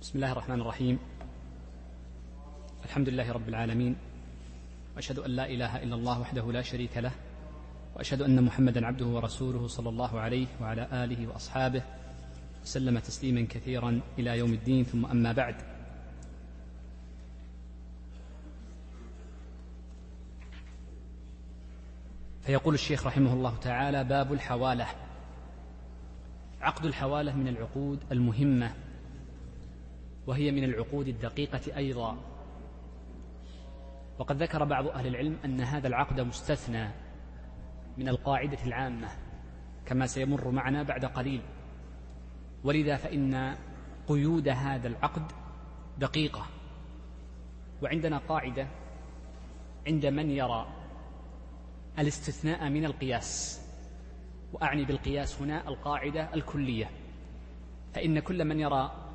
بسم الله الرحمن الرحيم. الحمد لله رب العالمين. وأشهد أن لا إله إلا الله وحده لا شريك له. وأشهد أن محمدا عبده ورسوله صلى الله عليه وعلى آله وأصحابه. وسلم تسليما كثيرا إلى يوم الدين. ثم أما بعد. فيقول الشيخ رحمه الله تعالى باب الحوالة. عقد الحوالة من العقود المهمة. وهي من العقود الدقيقة أيضا. وقد ذكر بعض أهل العلم أن هذا العقد مستثنى من القاعدة العامة كما سيمر معنا بعد قليل. ولذا فإن قيود هذا العقد دقيقة. وعندنا قاعدة عند من يرى الاستثناء من القياس. وأعني بالقياس هنا القاعدة الكلية. فإن كل من يرى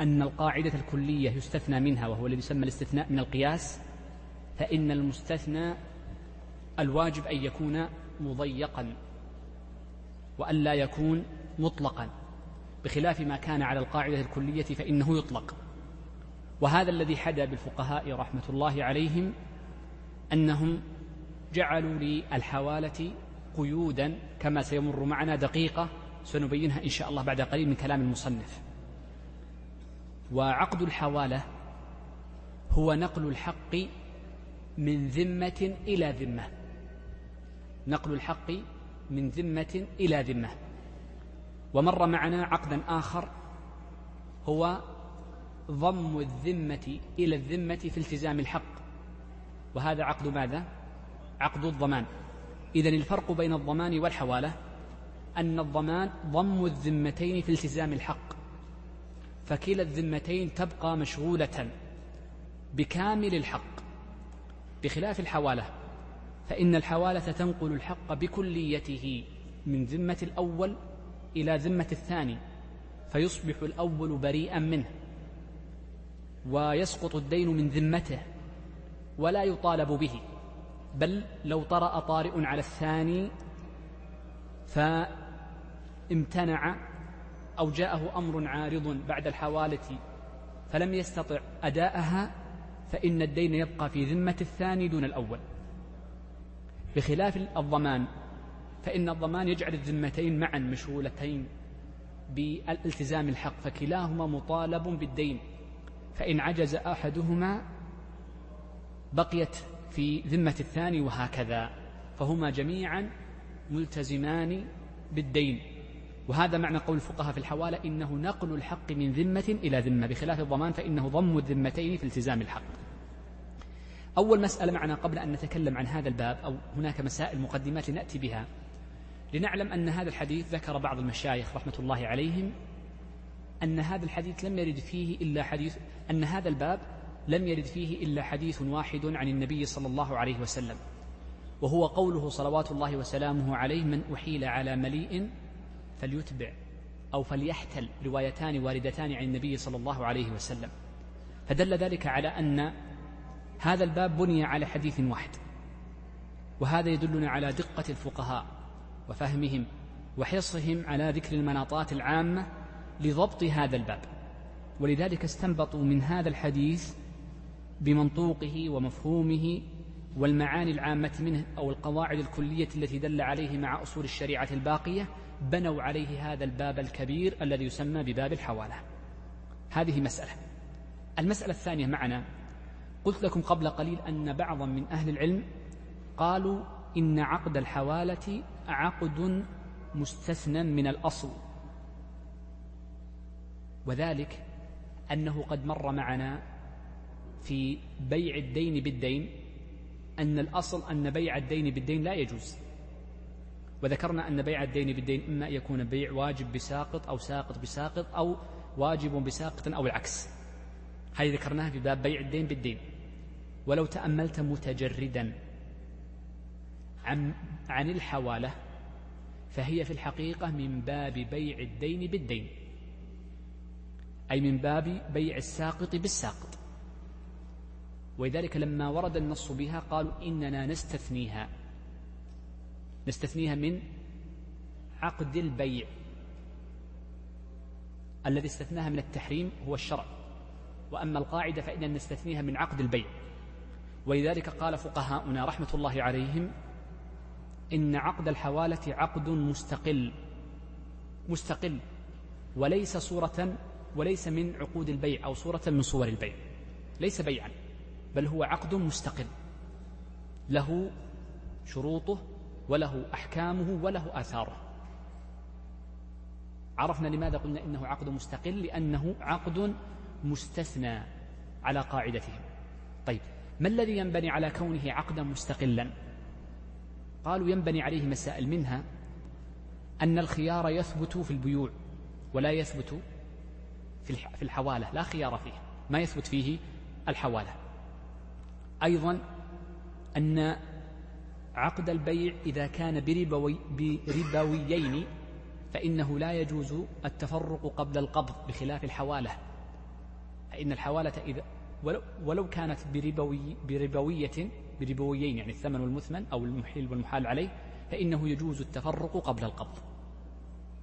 أن القاعدة الكلية يستثنى منها وهو الذي يسمى الاستثناء من القياس فإن المستثنى الواجب أن يكون مضيقا وأن لا يكون مطلقا بخلاف ما كان على القاعدة الكلية فإنه يطلق. وهذا الذي حدا بالفقهاء رحمة الله عليهم أنهم جعلوا للحوالة قيودا كما سيمر معنا دقيقة سنبينها إن شاء الله بعد قليل من كلام المصنف. وعقد الحوالة هو نقل الحق من ذمة إلى ذمة. نقل الحق من ذمة إلى ذمة. ومر معنا عقدا آخر هو ضم الذمة إلى الذمة في التزام الحق. وهذا عقد ماذا؟ عقد الضمان. اذا الفرق بين الضمان والحوالة أن الضمان ضم الذمتين في التزام الحق. فكلا الذمتين تبقى مشغولة بكامل الحق بخلاف الحوالة فإن الحوالة تنقل الحق بكليته من ذمة الأول إلى ذمة الثاني فيصبح الأول بريئا منه ويسقط الدين من ذمته ولا يطالب به بل لو طرأ طارئ على الثاني فامتنع أو جاءه أمر عارض بعد الحوالة فلم يستطع أداءها فإن الدين يبقى في ذمة الثاني دون الأول. بخلاف الضمان فإن الضمان يجعل الذمتين معا مشغولتين بالالتزام الحق فكلاهما مطالب بالدين. فإن عجز أحدهما بقيت في ذمة الثاني وهكذا. فهما جميعا ملتزمان بالدين. وهذا معنى قول الفقهاء في الحوالة إنه نقل الحق من ذمة إلى ذمة بخلاف الضمان فإنه ضم الذمتين في التزام الحق. أول مسألة معنا قبل أن نتكلم عن هذا الباب أو هناك مسائل مقدمات لنأتي بها لنعلم أن هذا الحديث ذكر بعض المشايخ رحمة الله عليهم أن هذا الحديث لم يرد فيه إلا حديث أن هذا الباب لم يرد فيه إلا حديث واحد عن النبي صلى الله عليه وسلم وهو قوله صلوات الله وسلامه عليه من أحيل على مليء فليتبع أو فليحتل روايتان واردتان عن النبي صلى الله عليه وسلم. فدل ذلك على أن هذا الباب بني على حديث واحد وهذا يدلنا على دقة الفقهاء وفهمهم وحرصهم على ذكر المناطات العامة لضبط هذا الباب. ولذلك استنبطوا من هذا الحديث بمنطوقه ومفهومه والمعاني العامة منه أو القواعد الكلية التي دل عليه مع أصول الشريعة الباقية بنوا عليه هذا الباب الكبير الذي يسمى بباب الحوالة هذه مسألة. المسألة الثانية معنا قلت لكم قبل قليل أن بعضا من أهل العلم قالوا إن عقد الحوالة عقد مستثنى من الأصل. وذلك أنه قد مر معنا في بيع الدين بالدين أن الأصل أن بيع الدين بالدين لا يجوز. وذكرنا أن بيع الدين بالدين إما أن يكون بيع واجب بساقط أو ساقط بساقط أو واجب بساقط أو العكس. هذه ذكرناها في باب بيع الدين بالدين. ولو تأملت متجردا عن, عن الحوالة فهي في الحقيقة من باب بيع الدين بالدين. أي من باب بيع الساقط بالساقط. ولذلك لما ورد النص بها قالوا إننا نستثنيها. نستثنيها من عقد البيع. الذي استثناها من التحريم هو الشرع. وأما القاعدة فإن نستثنيها من عقد البيع. ولذلك قال فقهاؤنا رحمة الله عليهم إن عقد الحوالة عقد مستقل. مستقل. وليس صورة وليس من عقود البيع أو صورة من صور البيع. ليس بيعا بل هو عقد مستقل. له شروطه وله أحكامه وله آثاره. عرفنا لماذا قلنا إنه عقد مستقل؟ لأنه عقد مستثنى على قاعدتهم. طيب ما الذي ينبني على كونه عقدا مستقلا؟ قالوا ينبني عليه مسائل منها أن الخيار يثبت في البيوع ولا يثبت في الحوالة لا خيار فيه ما يثبت فيه الحوالة. أيضا أن عقد البيع إذا كان بربوي بربويين فإنه لا يجوز التفرق قبل القبض بخلاف الحوالة. فإن الحوالة إذا ولو, ولو كانت بربوي بربوية بربويين يعني الثمن والمثمن أو المحيل والمحال عليه فإنه يجوز التفرق قبل القبض.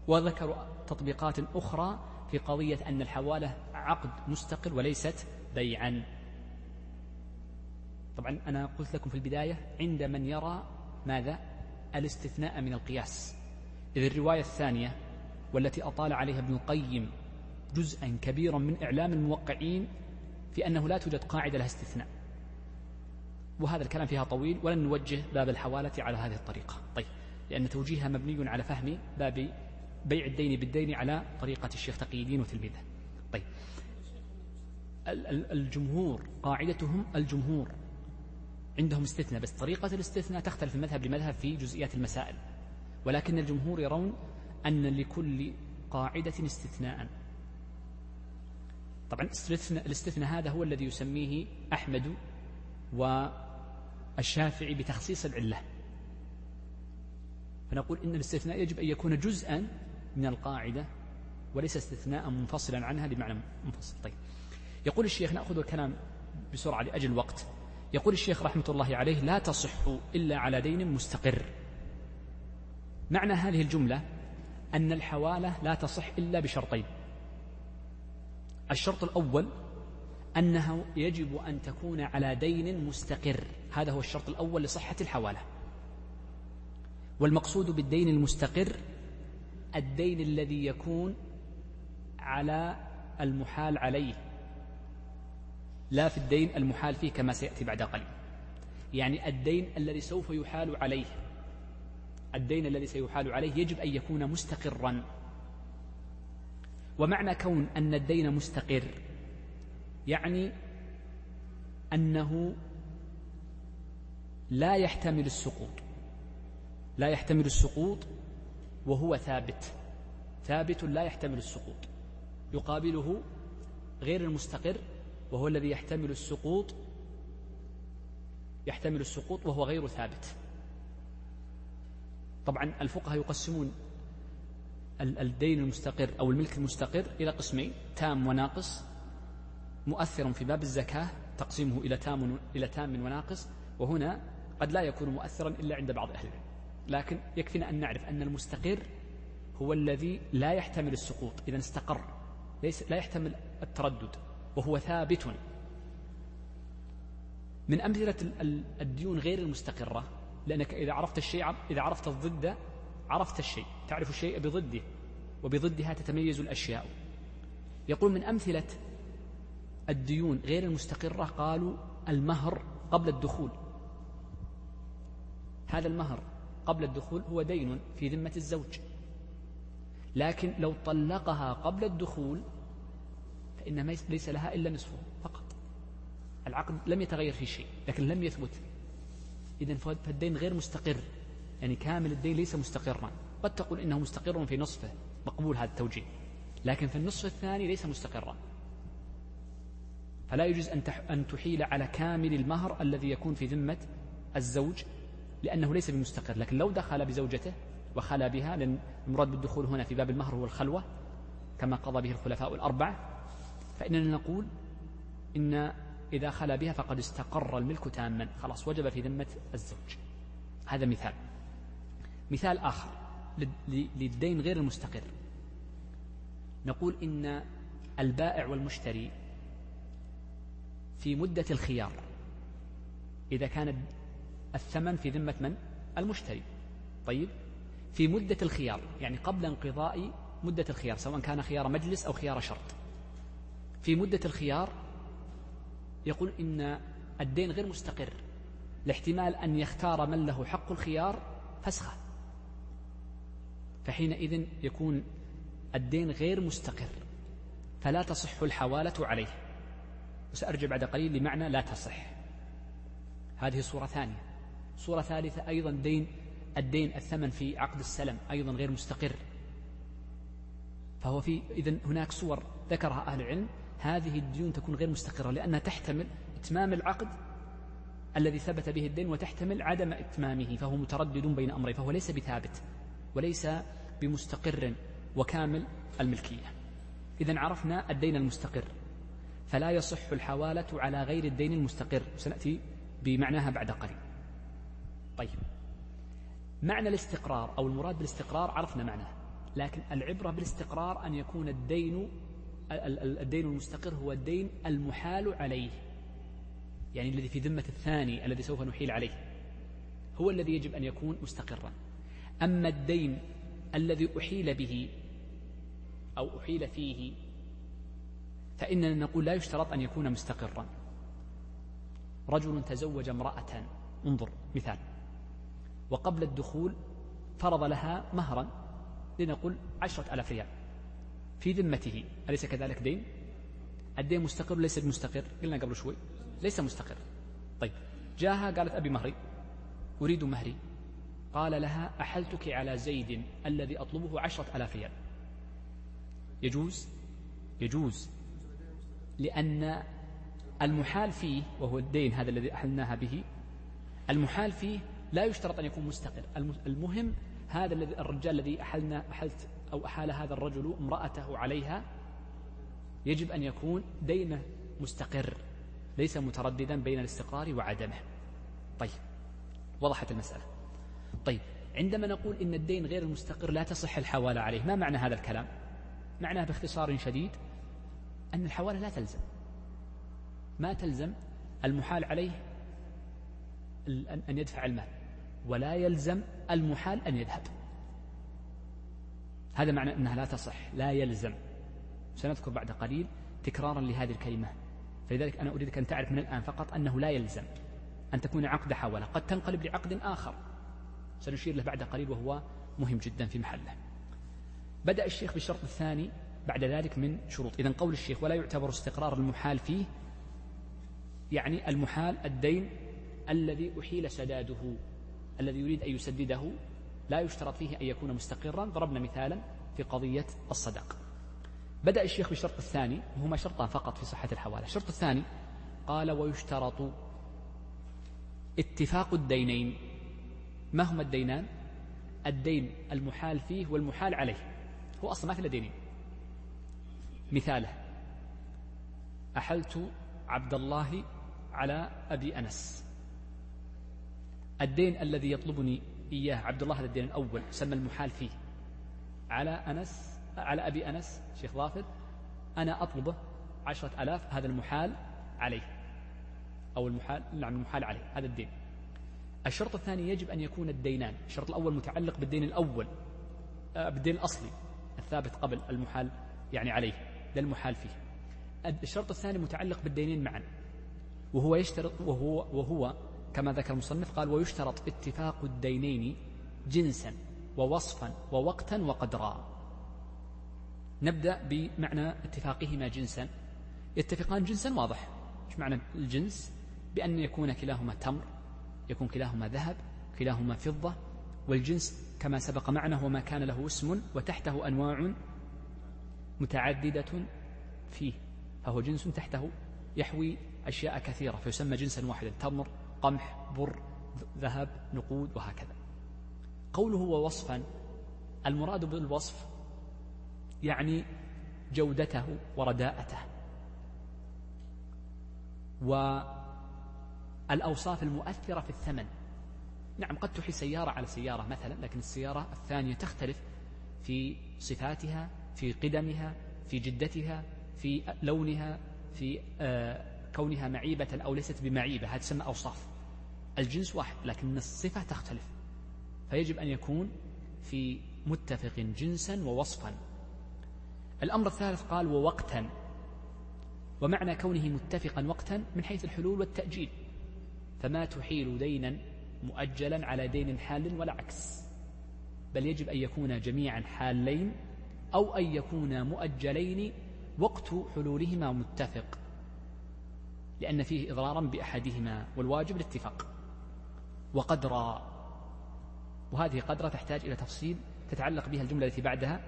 وذكروا تطبيقات أخرى في قضية أن الحوالة عقد مستقل وليست بيعا. طبعا أنا قلت لكم في البداية عند من يرى ماذا؟ الاستثناء من القياس. إذ الرواية الثانية والتي أطال عليها ابن القيم جزءا كبيرا من إعلام الموقعين في أنه لا توجد قاعدة لها استثناء. وهذا الكلام فيها طويل ولن نوجه باب الحوالة على هذه الطريقة. طيب لأن توجيهها مبني على فهم باب بيع الدين بالدين على طريقة الشيخ تقي الدين وتلميذه. طيب الجمهور قاعدتهم الجمهور. عندهم استثناء بس طريقة الاستثناء تختلف من مذهب لمذهب في جزئيات المسائل. ولكن الجمهور يرون أن لكل قاعدة استثناء. طبعا الاستثناء هذا هو الذي يسميه أحمد والشافعي بتخصيص العلة. فنقول إن الاستثناء يجب أن يكون جزءا من القاعدة وليس استثناء منفصلا عنها بمعنى منفصل. طيب. يقول الشيخ نأخذ الكلام بسرعة لأجل الوقت يقول الشيخ رحمة الله عليه لا تصح إلا على دين مستقر. معنى هذه الجملة أن الحوالة لا تصح إلا بشرطين. الشرط الأول أنه يجب أن تكون على دين مستقر. هذا هو الشرط الأول لصحة الحوالة. والمقصود بالدين المستقر الدين الذي يكون على المحال عليه. لا في الدين المحال فيه كما سيأتي بعد قليل. يعني الدين الذي سوف يحال عليه الدين الذي سيحال عليه يجب أن يكون مستقرا. ومعنى كون أن الدين مستقر يعني أنه لا يحتمل السقوط لا يحتمل السقوط وهو ثابت ثابت لا يحتمل السقوط يقابله غير المستقر وهو الذي يحتمل السقوط يحتمل السقوط وهو غير ثابت. طبعا الفقهاء يقسمون الدين المستقر أو الملك المستقر إلى قسمين تام وناقص. مؤثر في باب الزكاة تقسيمه إلى تام إلى تام وناقص. وهنا قد لا يكون مؤثرا إلا عند بعض أهل العلم. لكن يكفينا أن نعرف أن المستقر هو الذي لا يحتمل السقوط إذا استقر ليس لا يحتمل التردد. وهو ثابت. من أمثلة الديون غير المستقرة لأنك إذا عرفت الشيء إذا عرفت الضد عرفت الشيء. تعرف الشيء بضده وبضدها تتميز الأشياء. يقول من أمثلة الديون غير المستقرة قالوا المهر قبل الدخول. هذا المهر قبل الدخول هو دين في ذمة الزوج. لكن لو طلقها قبل الدخول فإن ليس لها إلا نصفه فقط. العقد لم يتغير في شيء لكن لم يثبت. إذا فالدين غير مستقر. يعني كامل الدين ليس مستقرا. قد تقول إنه مستقر في نصفه مقبول هذا التوجيه. لكن في النصف الثاني ليس مستقرا. فلا يجوز أن أن تحيل على كامل المهر الذي يكون في ذمة الزوج لأنه ليس بمستقر. لكن لو دخل بزوجته وخلا بها لأن المراد بالدخول هنا في باب المهر هو الخلوة كما قضى به الخلفاء الأربعة. فإننا نقول إن إذا خلا بها فقد استقر الملك تاما. خلاص وجب في ذمة الزوج. هذا مثال. مثال آخر للدين غير المستقر. نقول إن البائع والمشتري في مدة الخيار إذا كان الثمن في ذمة من؟ المشتري. طيب في مدة الخيار يعني قبل انقضاء مدة الخيار سواء كان خيار مجلس أو خيار شرط. في مدة الخيار يقول إن الدين غير مستقر لاحتمال أن يختار من له حق الخيار فسخة. فحينئذ يكون الدين غير مستقر فلا تصح الحوالة عليه. وسأرجع بعد قليل لمعنى لا تصح. هذه صورة ثانية. صورة ثالثة أيضا دين الدين الثمن في عقد السلم أيضا غير مستقر. فهو في إذن هناك صور ذكرها أهل العلم. هذه الديون تكون غير مستقرة لأنها تحتمل إتمام العقد الذي ثبت به الدين وتحتمل عدم إتمامه فهو متردد بين أمرين فهو ليس بثابت وليس بمستقر وكامل الملكية. إذا عرفنا الدين المستقر فلا يصح الحوالة على غير الدين المستقر. سنأتي بمعناها بعد قليل. طيب. معنى الاستقرار أو المراد بالاستقرار عرفنا معناه لكن العبرة بالاستقرار أن يكون الدين الدين المستقر هو الدين المحال عليه. يعني الذي في ذمة الثاني الذي سوف نحيل عليه. هو الذي يجب أن يكون مستقرا. أما الدين الذي أحيل به أو أحيل فيه فإننا نقول لا يشترط أن يكون مستقرا. رجل تزوج امرأة. انظر. مثال. وقبل الدخول فرض لها مهرا. لنقول عشرة ألاف ريال. في ذمته. أليس كذلك دين؟ الدين مستقر ليس بمستقر؟ قلنا قبل شوي. ليس مستقر. طيب جاءها قالت أبي مهري أريد مهري. قال لها أحلتك على زيد الذي أطلبه عشرة ألاف ريال. يجوز؟ يجوز. لأن المحال فيه وهو الدين هذا الذي أحلناها به المحال فيه لا يشترط أن يكون مستقر. المهم هذا الذي الرجال الذي أحلنا أحلت أو أحال هذا الرجل امرأته عليها يجب أن يكون دينه مستقر ليس مترددا بين الاستقرار وعدمه. طيب وضحت المسألة. طيب عندما نقول إن الدين غير المستقر لا تصح الحوالة عليه ما معنى هذا الكلام؟ معناه باختصار شديد أن الحوالة لا تلزم. ما تلزم؟ المحال عليه أن يدفع المال ولا يلزم المحال أن يذهب. هذا معنى أنها لا تصح لا يلزم. سنذكر بعد قليل تكرارا لهذه الكلمة. فلذلك أنا أريدك أن تعرف من الآن فقط أنه لا يلزم أن تكون عقد حولة قد تنقلب لعقد آخر. سنشير له بعد قليل وهو مهم جدا في محله. بدأ الشيخ بالشرط الثاني بعد ذلك من شروط. إذا قول الشيخ ولا يعتبر استقرار المحال فيه يعني المحال الدين الذي أحيل سداده الذي يريد أن يسدده لا يشترط فيه أن يكون مستقرا. ضربنا مثالا في قضية الصداق بدأ الشيخ بالشرط الثاني وهما شرطان فقط في صحة الحوالة الشرط الثاني قال ويشترط اتفاق الدينين. ما هما الدينان؟ الدين المحال فيه والمحال عليه. هو أصلا ما في دينين. مثاله أحلت عبد الله على أبي أنس. الدين الذي يطلبني إياه عبد الله هذا الدين الأول سمى المحال فيه. على أنس على أبي أنس شيخ ظافر أنا أطلبه عشرة ألاف هذا المحال عليه. أو المحال نعم المحال عليه هذا الدين. الشرط الثاني يجب أن يكون الدينان. الشرط الأول متعلق بالدين الأول آه، بالدين الأصلي الثابت قبل المحال يعني عليه ده المحال فيه. الشرط الثاني متعلق بالدينين معا. وهو يشترط وهو وهو كما ذكر المصنف قال ويشترط اتفاق الدينين جنسا ووصفا ووقتا وقدرا. نبدأ بمعنى اتفاقهما جنسا. يتفقان جنسا واضح. إيش معنى الجنس؟ بأن يكون كلاهما تمر يكون كلاهما ذهب كلاهما فضة والجنس كما سبق معنا هو ما كان له اسم وتحته أنواع متعددة فيه فهو جنس تحته يحوي أشياء كثيرة فيسمى جنسا واحدا تمر قمح بر ذهب نقود وهكذا. قوله ووصفا المراد بالوصف يعني جودته ورداءته. والأوصاف المؤثرة في الثمن. نعم قد تحي سيارة على سيارة مثلا لكن السيارة الثانية تختلف في صفاتها في قدمها في جدتها في لونها في آه، كونها معيبة أو ليست بمعيبة. هذه تسمى أوصاف. الجنس واحد لكن الصفة تختلف. فيجب أن يكون في متفق جنسا ووصفا. الأمر الثالث قال ووقتا. ومعنى كونه متفقا وقتا من حيث الحلول والتأجيل. فما تحيل دينا مؤجلا على دين حال ولا عكس. بل يجب أن يكون جميعا حالين أو أن يكونا مؤجلين وقت حلولهما متفق لأن فيه إضرارا بأحدهما والواجب الاتفاق. وقدرا. وهذه قدرة تحتاج إلى تفصيل تتعلق بها الجملة التي بعدها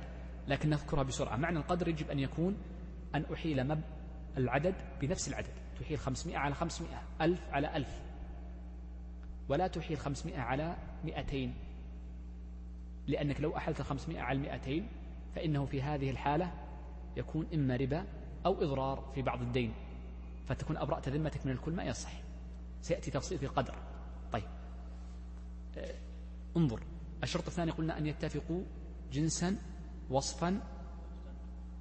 لكن نذكرها بسرعة. معنى القدر يجب أن يكون أن أحيل مب العدد بنفس العدد. تحيل خمسمائة على خمسمائة ألف على ألف. ولا تحيل خمسمائة على مئتين. لأنك لو أحلت خمسمائة على المئتين فإنه في هذه الحالة يكون إما ربا أو إضرار في بعض الدين. فتكون أبرأت ذمتك من الكل ما يصح. سيأتي تفصيل في القدر. انظر. الشرط الثاني قلنا أن يتفقوا جنسا وصفا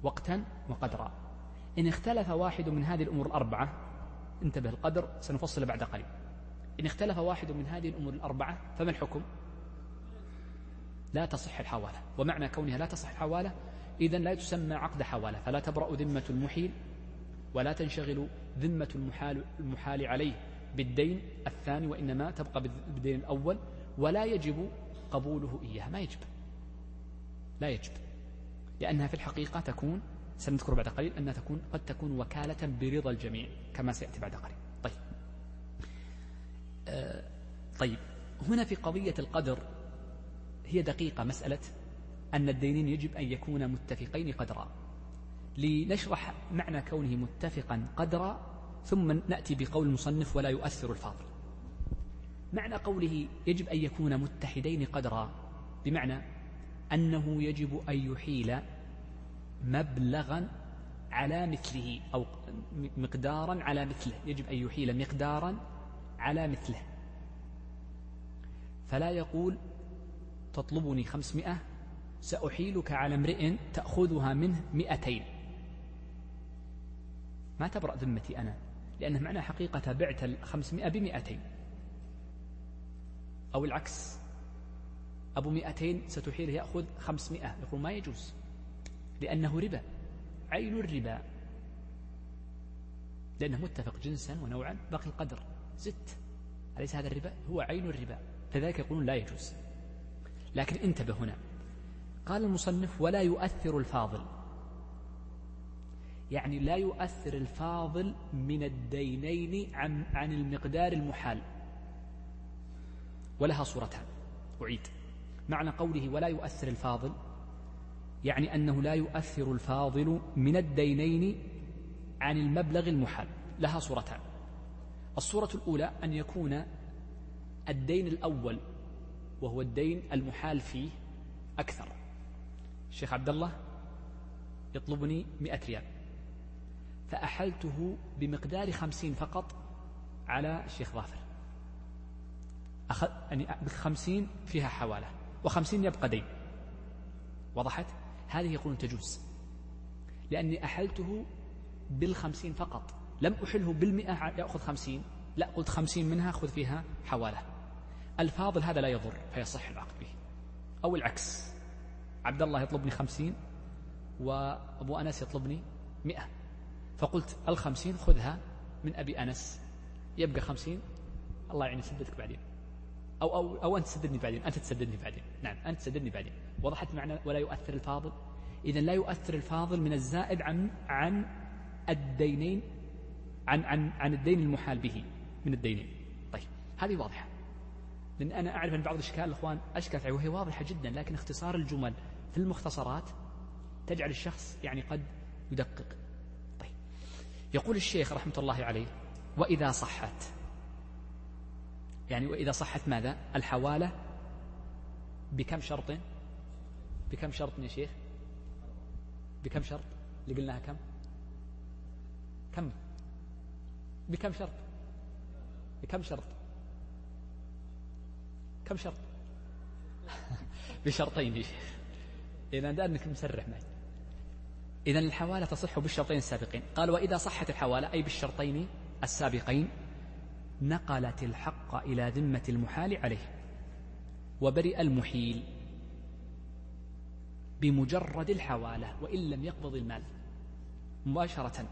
وقتا وقدرا. إن اختلف واحد من هذه الأمور الأربعة انتبه القدر سنفصل بعد قليل. إن اختلف واحد من هذه الأمور الأربعة فما الحكم؟ لا تصح الحوالة. ومعنى كونها لا تصح الحوالة إذا لا تسمى عقد حوالة. فلا تبرأ ذمة المحيل ولا تنشغل ذمة المحال, المحال عليه بالدين الثاني وإنما تبقى بالدين الأول. ولا يجب قبوله إياه ما يجب. لا يجب. لأنها في الحقيقة تكون سنذكر بعد قليل أنها تكون قد تكون وكالة برضا الجميع كما سيأتي بعد قليل. طيب. آه طيب. هنا في قضية القدر هي دقيقة مسألة أن الدينين يجب أن يكونا متفقين قدرا. لنشرح معنى كونه متفقا قدرا ثم نأتي بقول المصنف ولا يؤثر الفاضل. معنى قوله يجب أن يكون متحدين قدرا بمعنى أنه يجب أن يحيل مبلغا على مثله أو مقدارا على مثله يجب أن يحيل مقدارا على مثله. فلا يقول تطلبني خمسمائة سأحيلك على امرئ تأخذها منه مئتين. ما تبرأ ذمتي أنا لأنه معنى حقيقة بعت الخمسمائة بمئتين. أو العكس. أبو مئتين ستحيله يأخذ خمسمائة. يقول ما يجوز. لأنه ربا. عين الربا. لأنه متفق جنسا ونوعا. باقي القدر. زدت. أليس هذا الربا؟ هو عين الربا. فذلك يقولون لا يجوز. لكن انتبه هنا. قال المصنف ولا يؤثر الفاضل. يعني لا يؤثر الفاضل من الدينين عن, عن المقدار المحال. ولها صورتان. أعيد. معنى قوله ولا يؤثر الفاضل يعني أنه لا يؤثر الفاضل من الدينين عن المبلغ المحال. لها صورتان. الصورة الأولى أن يكون الدين الأول وهو الدين المحال فيه أكثر. الشيخ عبد الله يطلبني مئة ريال. فأحلته بمقدار خمسين فقط على الشيخ ظافر. أخذ يعني بخمسين فيها حوالة وخمسين يبقى دين. وضحت؟ هذه يقولون تجوز. لأني أحلته بالخمسين فقط. لم أحله بالمئة يأخذ خمسين. لا قلت خمسين منها خذ فيها حوالة. الفاضل هذا لا يضر فيصح العقد به. أو العكس. عبد الله يطلبني خمسين وأبو أنس يطلبني مئة. فقلت الخمسين خذها من أبي أنس. يبقى خمسين. الله يعني سددك بعدين. أو, أو, أو أنت تسددني بعدين. أنت تسددني بعدين. نعم أنت تسددني بعدين. وضحت معنى ولا يؤثر الفاضل؟ إذا لا يؤثر الفاضل من الزائد عن عن الدينين عن عن عن الدين المحال به من الدينين. طيب هذه واضحة. لأن أنا أعرف أن بعض الإشكال الإخوان أشكال وهي واضحة جدا لكن اختصار الجمل في المختصرات تجعل الشخص يعني قد يدقق. طيب يقول الشيخ رحمة الله عليه وإذا صحت يعني وإذا صحت ماذا؟ الحوالة بكم شرط؟ بكم شرط يا شيخ؟ بكم شرط؟ اللي قلناها كم؟ كم؟ بكم شرط؟ بكم شرط؟ كم شرط؟ بشرطين يا شيخ. إذا أنك مسرح معي. إذا الحوالة تصح بالشرطين السابقين. قال وإذا صحت الحوالة أي بالشرطين السابقين نقلت الحق إلى ذمة المحال عليه وبرئ المحيل بمجرد الحوالة وإن لم يقبض المال. مباشرة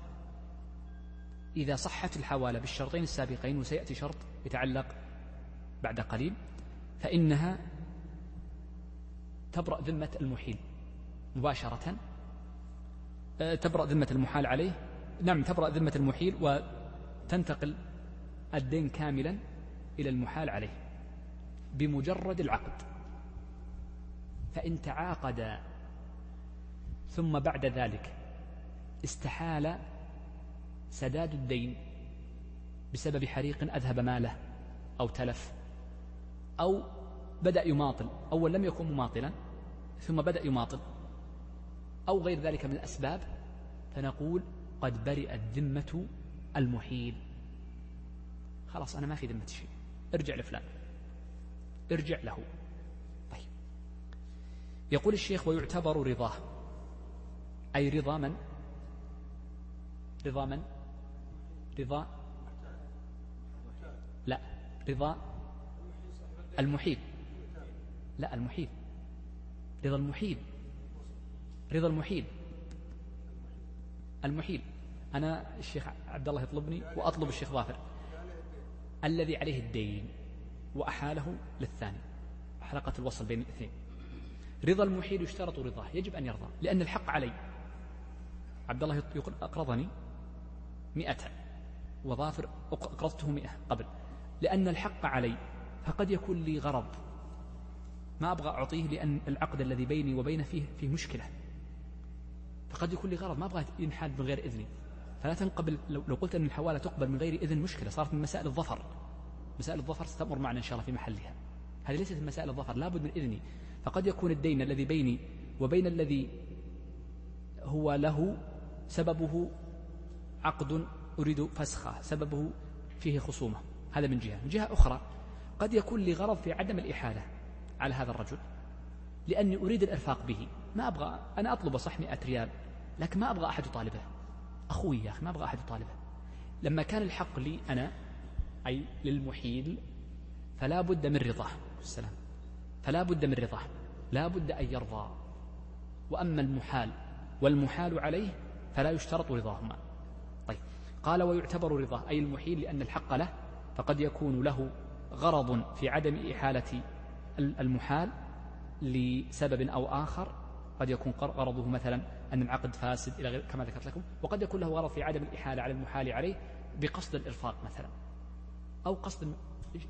إذا صحت الحوالة بالشرطين السابقين وسيأتي شرط يتعلق بعد قليل فإنها تبرأ ذمة المحيل. مباشرة أه، تبرأ ذمة المحال عليه. نعم تبرأ ذمة المحيل وتنتقل الدين كاملا إلى المحال عليه بمجرد العقد. فإن تعاقد ثم بعد ذلك استحال سداد الدين بسبب حريق أذهب ماله أو تلف أو بدأ يماطل أول لم يكن مماطلا ثم بدأ يماطل أو غير ذلك من الأسباب فنقول قد برئت ذمة المحيل خلاص أنا ما في ذمة شيء. ارجع لفلان. ارجع له. طيب. يقول الشيخ ويعتبر رضاه. أي رضا من؟ رضا من؟ رضا؟ لا. رضا المحيل لا المحيل رضا المحيل رضا المحيل المحيل أنا الشيخ عبد الله يطلبني وأطلب الشيخ ظافر. الذي عليه الدين وأحاله للثاني. حلقة الوصل بين الاثنين. رضا المحيل يشترط رضاه يجب أن يرضى لأن الحق علي. عبد الله يقول أقرضني مئة وظافر أقرضته مئة قبل. لأن الحق علي فقد يكون لي غرض. ما أبغى أعطيه لأن العقد الذي بيني وبينه فيه فيه مشكلة. فقد يكون لي غرض ما أبغى ينحاد من غير إذني. فلا تنقبل لو قلت أن الحوالة تقبل من غير إذن مشكلة صارت من مسائل الظفر. مسائل الظفر ستمر معنا إن شاء الله في محلها. هذه ليست من مسائل الظفر لابد من إذني. فقد يكون الدين الذي بيني وبين الذي هو له سببه عقد أريد فسخه سببه فيه خصومة. هذا من جهة. من جهة أخرى قد يكون لي غرض في عدم الإحالة على هذا الرجل لأني أريد الإرفاق به. ما أبغى أنا أطلب صح مئة ريال لكن ما أبغى أحد يطالبه. أخوي يا أخي ما أبغى أحد يطالبه. لما كان الحق لي أنا أي للمحيل فلا بد من رضاه. السلام. فلا بد من رضاه. لا بد أن يرضى. وأما المحال والمحال عليه فلا يشترط رضاهما. طيب. قال ويعتبر رضاه أي المحيل لأن الحق له فقد يكون له غرض في عدم إحالة المحال لسبب أو آخر. قد يكون غرضه مثلا أن العقد فاسد إلى غير كما ذكرت لكم. وقد يكون له غرض في عدم الإحالة على المحال عليه بقصد الإرفاق مثلا. أو قصد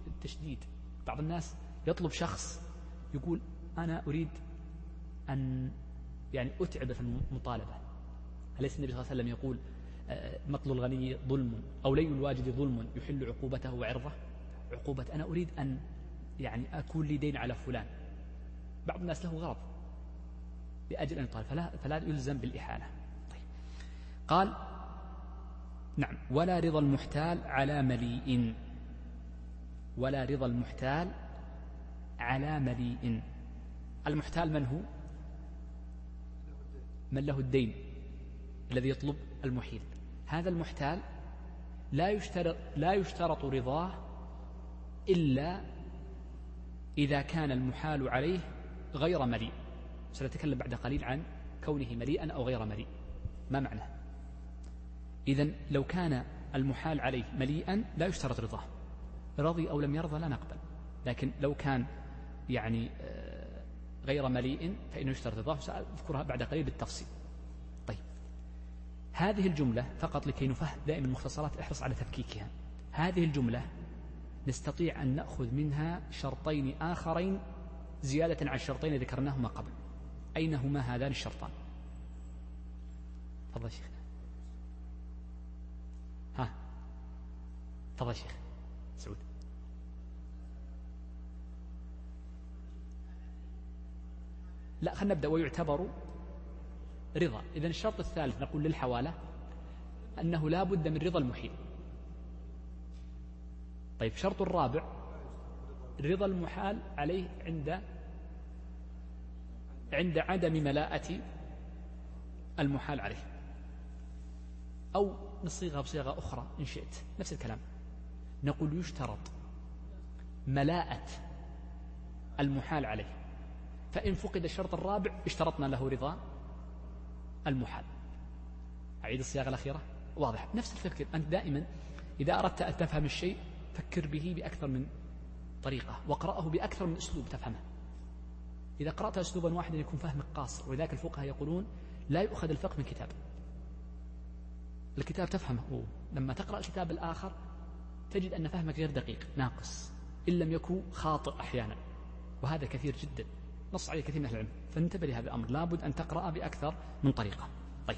التشديد. بعض الناس يطلب شخص يقول أنا أريد أن يعني أتعب في المطالبة. أليس النبي صلى الله عليه وسلم يقول آه، مطل الغني ظلم أو لي الواجد ظلم يحل عقوبته وعرضه؟ عقوبة أنا أريد أن يعني أكون لي دين على فلان. بعض الناس له غرض. لأجل أن يطالب فلا, فلا يلزم بالإحالة. طيب. قال نعم ولا رضا المحتال على مليء. ولا رضا المحتال على مليء. المحتال من هو؟ من له الدين الذي يطلب المحيل. هذا المحتال لا يشترط لا يشترط رضاه إلا إذا كان المحال عليه غير مليء. سنتكلم بعد قليل عن كونه مليئا أو غير مليء. ما معناه إذا لو كان المحال عليه مليئا لا يشترط رضاه. رضي أو لم يرضى لا نقبل. لكن لو كان يعني آه، غير مليء فإنه يشترط رضاه. سأذكرها بعد قليل بالتفصيل. طيب. هذه الجملة فقط لكي نفهم دائما المختصرات احرص على تفكيكها. هذه الجملة نستطيع أن نأخذ منها شرطين آخرين زيادة على الشرطين ذكرناهما قبل. أين هما هذان الشرطان؟ تفضل شيخ. ها. تفضل شيخ. سعود. لا خلينا نبدأ. ويعتبر رضا. إذا الشرط الثالث نقول للحوالة أنه لا بد من رضا المحيل طيب شرط الرابع رضا المحال عليه عند عند عدم ملاءة المحال عليه. أو نصيغها بصيغة أخرى إن شئت. نفس الكلام. نقول يشترط ملاءة المحال عليه. فإن فقد الشرط الرابع اشترطنا له رضا المحال. أعيد الصياغة الأخيرة. واضح. نفس الفكر. أنت دائما إذا أردت أن تفهم الشيء فكر به بأكثر من طريقة واقرأه بأكثر من أسلوب تفهمه. إذا قرأت أسلوبا واحدا يكون فهمك قاصر ولذلك الفقهاء يقولون لا يؤخذ الفقه من كتاب. الكتاب تفهمه. لما تقرأ الكتاب الآخر تجد أن فهمك غير دقيق ناقص إن لم يكن خاطئ أحيانا. وهذا كثير جدا. نص عليه كثير من أهل العلم. فانتبه لهذا الأمر. لابد أن تقرأ بأكثر من طريقة. طيب.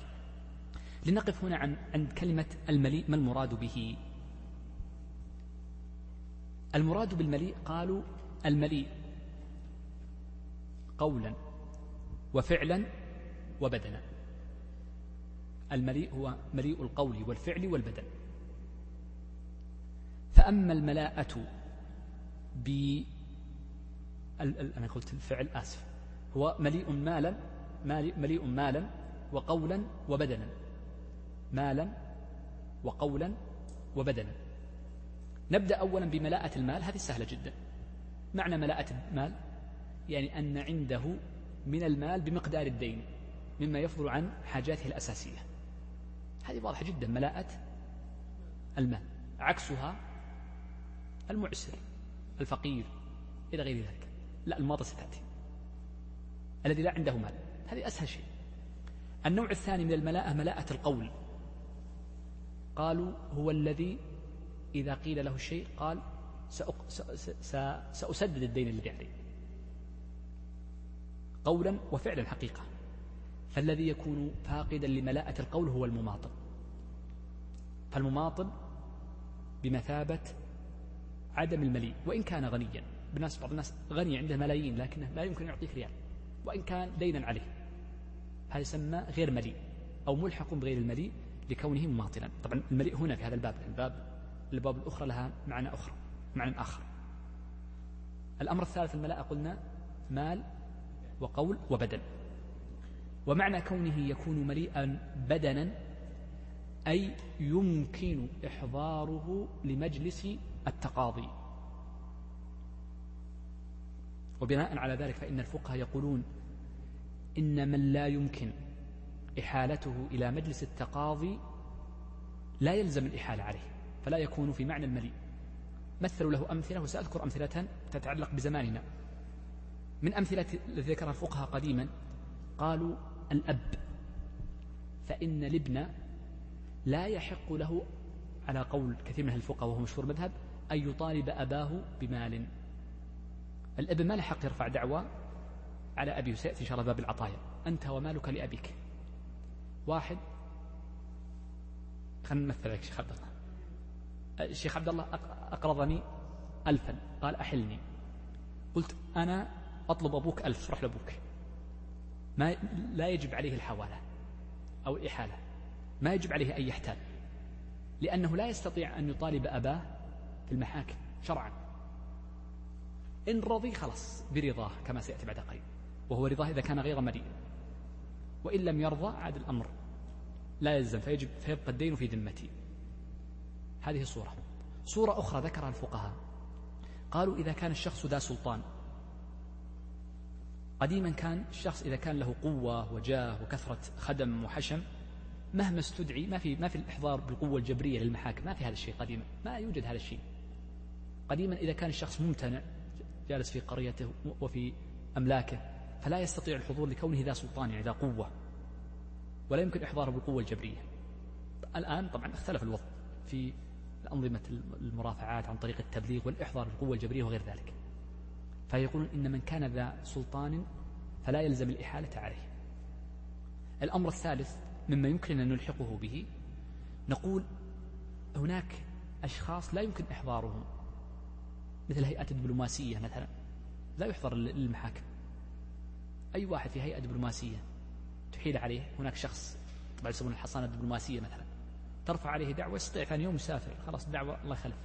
لنقف هنا عن عند كلمة المليء. ما المراد به؟ المراد بالمليء قالوا المليء قولا وفعلا وبدنا. المليء هو مليء القول والفعل والبدن. فأما الملاءة ب أنا قلت الفعل آسف. هو مليء مالا مليء مالا وقولا وبدنا. مالا وقولا وبدنا. نبدأ أولا بملاءة المال هذه سهلة جدا. معنى ملاءة المال؟ يعني أن عنده من المال بمقدار الدين مما يفضل عن حاجاته الأساسية. هذه واضحة جدا ملاءة المال. عكسها المعسر الفقير إلى غير ذلك. لا الماضي ستأتي الذي لا عنده مال. هذه أسهل شيء. النوع الثاني من الملاءة ملاءة القول. قالوا هو الذي إذا قيل له الشيء قال سأسدد الدين الذي علي قولا وفعلا حقيقة. فالذي يكون فاقدا لملاءة القول هو المماطل فالمماطل بمثابة عدم المليء وإن كان غنيا. بالناس بعض الناس غني عنده ملايين لكنه لا يمكن يعطيك ريال. وإن كان دينا عليه. هذا يسمى غير مليء أو ملحق بغير المليء لكونه مماطلا. طبعا المليء هنا في هذا الباب الباب الباب الأخرى لها معنى أخرى معنى آخر. الأمر الثالث الملاء قلنا مال وقول وبدن. ومعنى كونه يكون مليئا بدنا أي يمكن إحضاره لمجلس التقاضي. وبناء على ذلك فإن الفقهاء يقولون إن من لا يمكن إحالته إلى مجلس التقاضي لا يلزم الإحالة عليه فلا يكون في معنى المليء مثلوا له أمثلة وسأذكر أمثلة تتعلق بزماننا. من أمثلة التي ذكرها الفقهاء قديما قالوا الأب فإن الابن لا يحق له على قول كثير من الفقهاء وهو مشهور مذهب أن يطالب أباه بمال. الابن ما له حق يرفع دعوى على أبيه وسيأتي إن شاء الله باب العطايا أنت ومالك لأبيك. واحد خلينا نمثل لك شيخ عبد الله. الشيخ عبد الله أقرضني ألفا قال أحلني. قلت أنا أطلب أبوك ألف روح لأبوك. ما لا يجب عليه الحوالة أو الإحالة. ما يجب عليه أن يحتال. لأنه لا يستطيع أن يطالب أباه في المحاكم شرعا. إن رضي خلص برضاه كما سيأتي بعد قليل وهو رضاه إذا كان غير مريء وإن لم يرضى عاد الأمر. لا يلزم فيجب فيبقى الدين في ذمتي هذه صورة صورة أخرى ذكرها الفقهاء. قالوا إذا كان الشخص ذا سلطان قديما كان الشخص إذا كان له قوة وجاه وكثرة خدم وحشم مهما استدعي ما في ما في الإحضار بالقوة الجبرية للمحاكم ما في هذا الشيء قديما ما يوجد هذا الشيء. قديما إذا كان الشخص ممتنع جالس في قريته وفي أملاكه فلا يستطيع الحضور لكونه ذا سلطان يعني ذا قوة ولا يمكن إحضاره بالقوة الجبرية. الآن طبعا اختلف الوضع في أنظمة المرافعات عن طريق التبليغ والإحضار بالقوة الجبرية وغير ذلك. فيقولون إن من كان ذا سلطان فلا يلزم الإحالة عليه. الأمر الثالث مما يمكن أن نلحقه به نقول هناك أشخاص لا يمكن إحضارهم مثل هيئة الدبلوماسية مثلا لا يحضر للمحاكم. أي واحد في هيئة دبلوماسية تحيل عليه هناك شخص طبعا يسمون الحصانة الدبلوماسية مثلا ترفع عليه دعوة يستطيع ثاني يوم يسافر خلاص الدعوة الله يخلف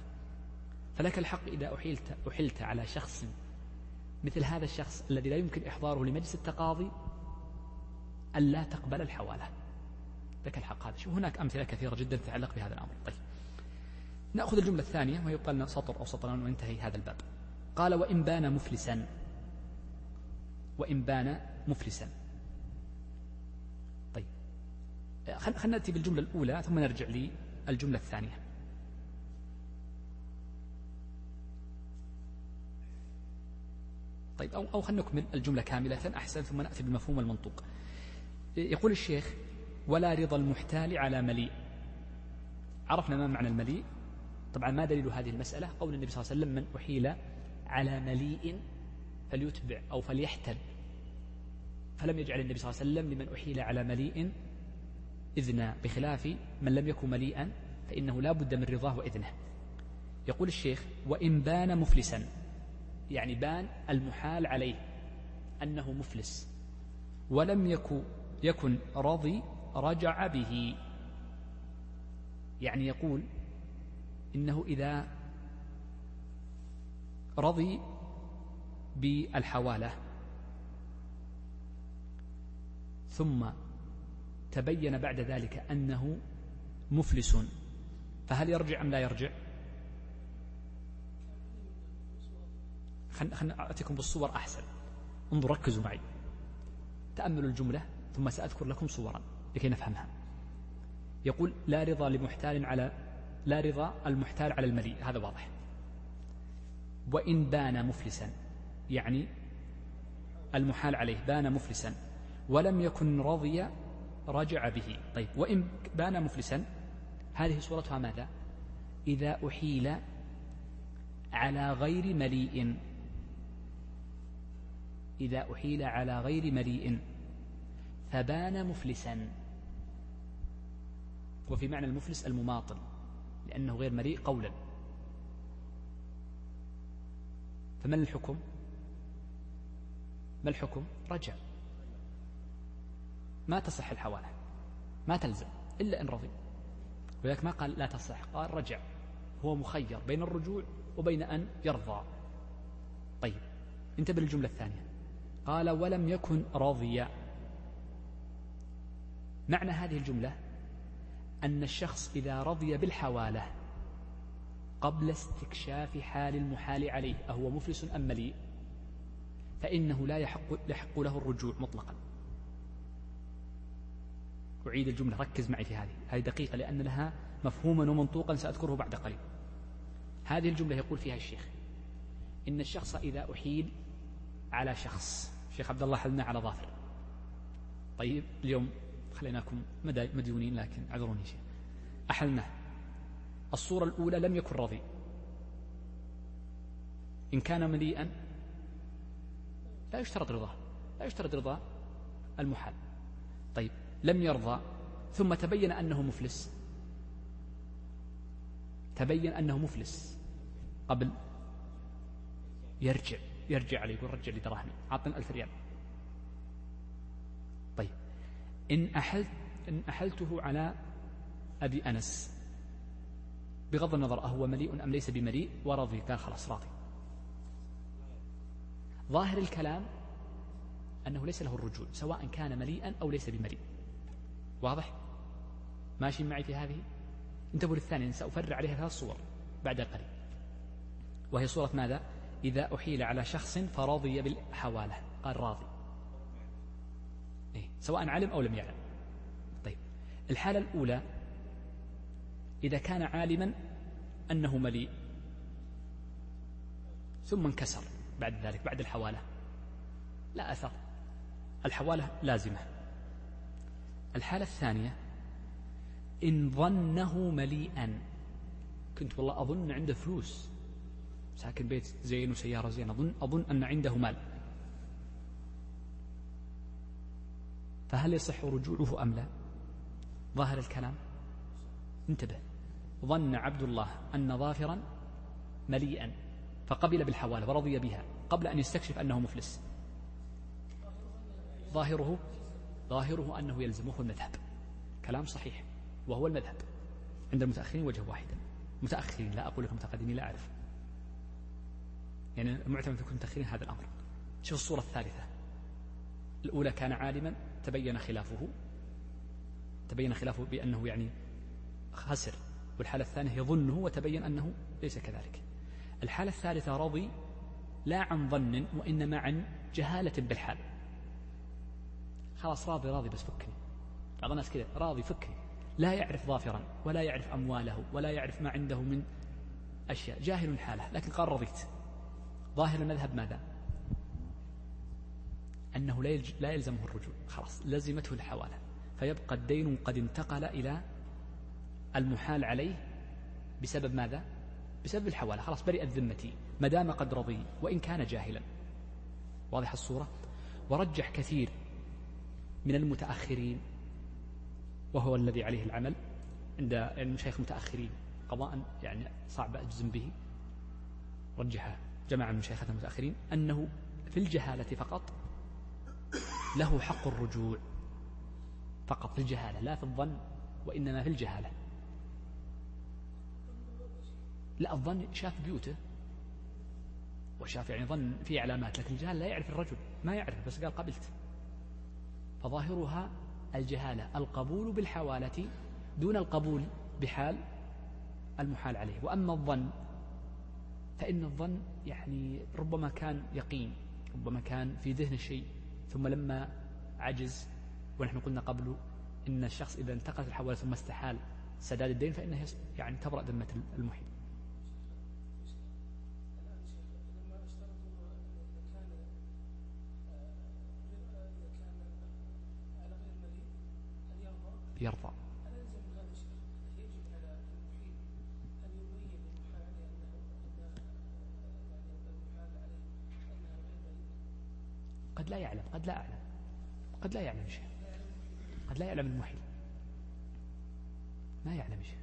فلك الحق إذا أحيلت, أحلت على شخص مثل هذا الشخص الذي لا يمكن إحضاره لمجلس التقاضي ألا تقبل الحوالة. لك الحق هذا. شوف هناك أمثلة كثيرة جدا تتعلق بهذا الأمر. طيب. نأخذ الجملة الثانية ويبقى لنا سطر أو سطران وينتهي هذا الباب. قال وإن بان مفلسا. وإن بان مفلسا. طيب. خلينا نأتي بالجملة الأولى ثم نرجع للجملة الثانية. طيب أو, أو خلينا نكمل الجملة كاملة أحسن ثم نأتي بالمفهوم المنطوق. يقول الشيخ ولا رضا المحتال على مليء. عرفنا ما معنى المليء. طبعا ما دليل هذه المسألة؟ قول النبي صلى الله عليه وسلم من أحيل على مليء فليتبع أو فليحتل. فلم يجعل النبي صلى الله عليه وسلم لمن أحيل على مليء إذنا بخلاف من لم يكن مليئا فإنه لا بد من رضاه وإذنه. يقول الشيخ وإن بان مفلسا. يعني بان المحال عليه أنه مفلس ولم يكن يكن رضي رجع به. يعني يقول إنه إذا رضي بالحوالة ثم تبين بعد ذلك أنه مفلس فهل يرجع أم لا يرجع؟ خلنا أتيكم بالصور أحسن. انظروا ركزوا معي. تأملوا الجملة ثم سأذكر لكم صورا لكي نفهمها. يقول لا رضا لمحتال على لا رضا المحتال على المليء. هذا واضح. وإن بان مفلسا. يعني المحال عليه بان مفلسا. ولم يكن رضي رجع به. طيب وإن بان مفلسا. هذه صورتها ماذا؟ إذا أحيل على غير مليء. إذا أحيل على غير مليء فبان مفلسا. وفي معنى المفلس المماطل لأنه غير مليء قولا. فما الحكم؟ ما الحكم؟ رجع ما تصح الحوالة ما تلزم إلا إن رضي. ولذلك ما قال لا تصح قال رجع هو مخير بين الرجوع وبين أن يرضى. طيب انتبه للجملة الثانية. قال ولم يكن راضيا. معنى هذه الجملة أن الشخص إذا رضي بالحوالة قبل استكشاف حال المحال عليه أهو مفلس أم مليء؟ فإنه لا يحق, يحق له الرجوع مطلقا. أعيد الجملة ركز معي في هذه. هذه دقيقة لأن لها مفهوما ومنطوقا سأذكره بعد قليل. هذه الجملة يقول فيها الشيخ إن الشخص إذا أحيل على شخص شيخ عبد الله حلنا على ظافر طيب اليوم خليناكم مديونين لكن اعذروني شيء أحلناه الصورة الأولى لم يكن رضي إن كان مليئا لا يشترط رضاه. لا يشترط رضا المحال. طيب لم يرضى ثم تبين أنه مفلس. تبين أنه مفلس قبل يرجع. يرجع عليه يقول رجع لي دراهمي أعطني ألف ريال. طيب. إن أحلت إن أحلته على أبي أنس. بغض النظر أهو مليء أم ليس بمليء ورضي قال خلاص راضي. ظاهر الكلام أنه ليس له الرجوع سواء كان مليئا أو ليس بمليء. واضح؟ ماشي معي في هذه؟ انتبهوا للثانية سأفرع عليها ثلاث صور بعد قليل وهي صورة ماذا؟ إذا أحيل على شخص فرضي بالحوالة. قال راضي. إيه؟ سواء علم أو لم يعلم. طيب. الحالة الأولى إذا كان عالما أنه مليء ثم انكسر بعد ذلك بعد الحوالة. لا أثر. الحوالة لازمة. الحالة الثانية إن ظنه مليئا. كنت والله أظن عنده فلوس. ساكن بيت زين وسيارة زين أظن أظن أن عنده مال. فهل يصح رجوعه أم لا؟ ظاهر الكلام. انتبه. ظن عبد الله أن ظافرا مليئا فقبل بالحوالة ورضي بها قبل أن يستكشف أنه مفلس. ظاهره ظاهره أنه يلزمه المذهب. كلام صحيح وهو المذهب. عند المتأخرين وجه واحدا. متأخرين لا أقول لكم متقدمين لا أعرف. يعني المعتمد في المتأخرين هذا الأمر. شوف الصورة الثالثة. الأولى كان عالما تبين خلافه. تبين خلافه بأنه يعني خسر. والحالة الثانية يظنه وتبين أنه ليس كذلك. الحالة الثالثة رضي لا عن ظن وإنما عن جهالة بالحال. خلاص راضي راضي بس فكني. بعض الناس كذا راضي فكني. لا يعرف ظافرا ولا يعرف أمواله ولا يعرف ما عنده من أشياء. جاهل حاله لكن قال رضيت. ظاهر المذهب ماذا؟ أنه لا يلزمه الرجوع. خلاص لزمته الحوالة فيبقى الدين قد انتقل إلى المحال عليه بسبب ماذا؟ بسبب الحوالة خلاص برئت ذمتي. ما دام قد رضي وإن كان جاهلا. واضح الصورة؟ ورجح كثير من المتأخرين وهو الذي عليه العمل عند المشايخ المتأخرين قضاء يعني صعب أجزم به. رجح جماعة من المشايخ المتأخرين أنه في الجهالة فقط له حق الرجوع. فقط في الجهالة لا في الظن وإنما في الجهالة. لا الظن شاف بيوته وشاف يعني ظن في علامات لكن الجهال لا يعرف الرجل ما يعرف بس قال قبلت. فظاهرها الجهالة القبول بالحوالة دون القبول بحال المحال عليه. وأما الظن فإن الظن يعني ربما كان يقين ربما كان في ذهن الشيء ثم لما عجز ونحن قلنا قبل إن الشخص إذا انتقلت الحوالة ثم استحال سداد الدين فإنه يعني تبرأ ذمة المحيط. يرضى. قد لا يعلم قد لا أعلم قد لا يعلم شيء قد لا يعلم المحيل ما يعلم شيء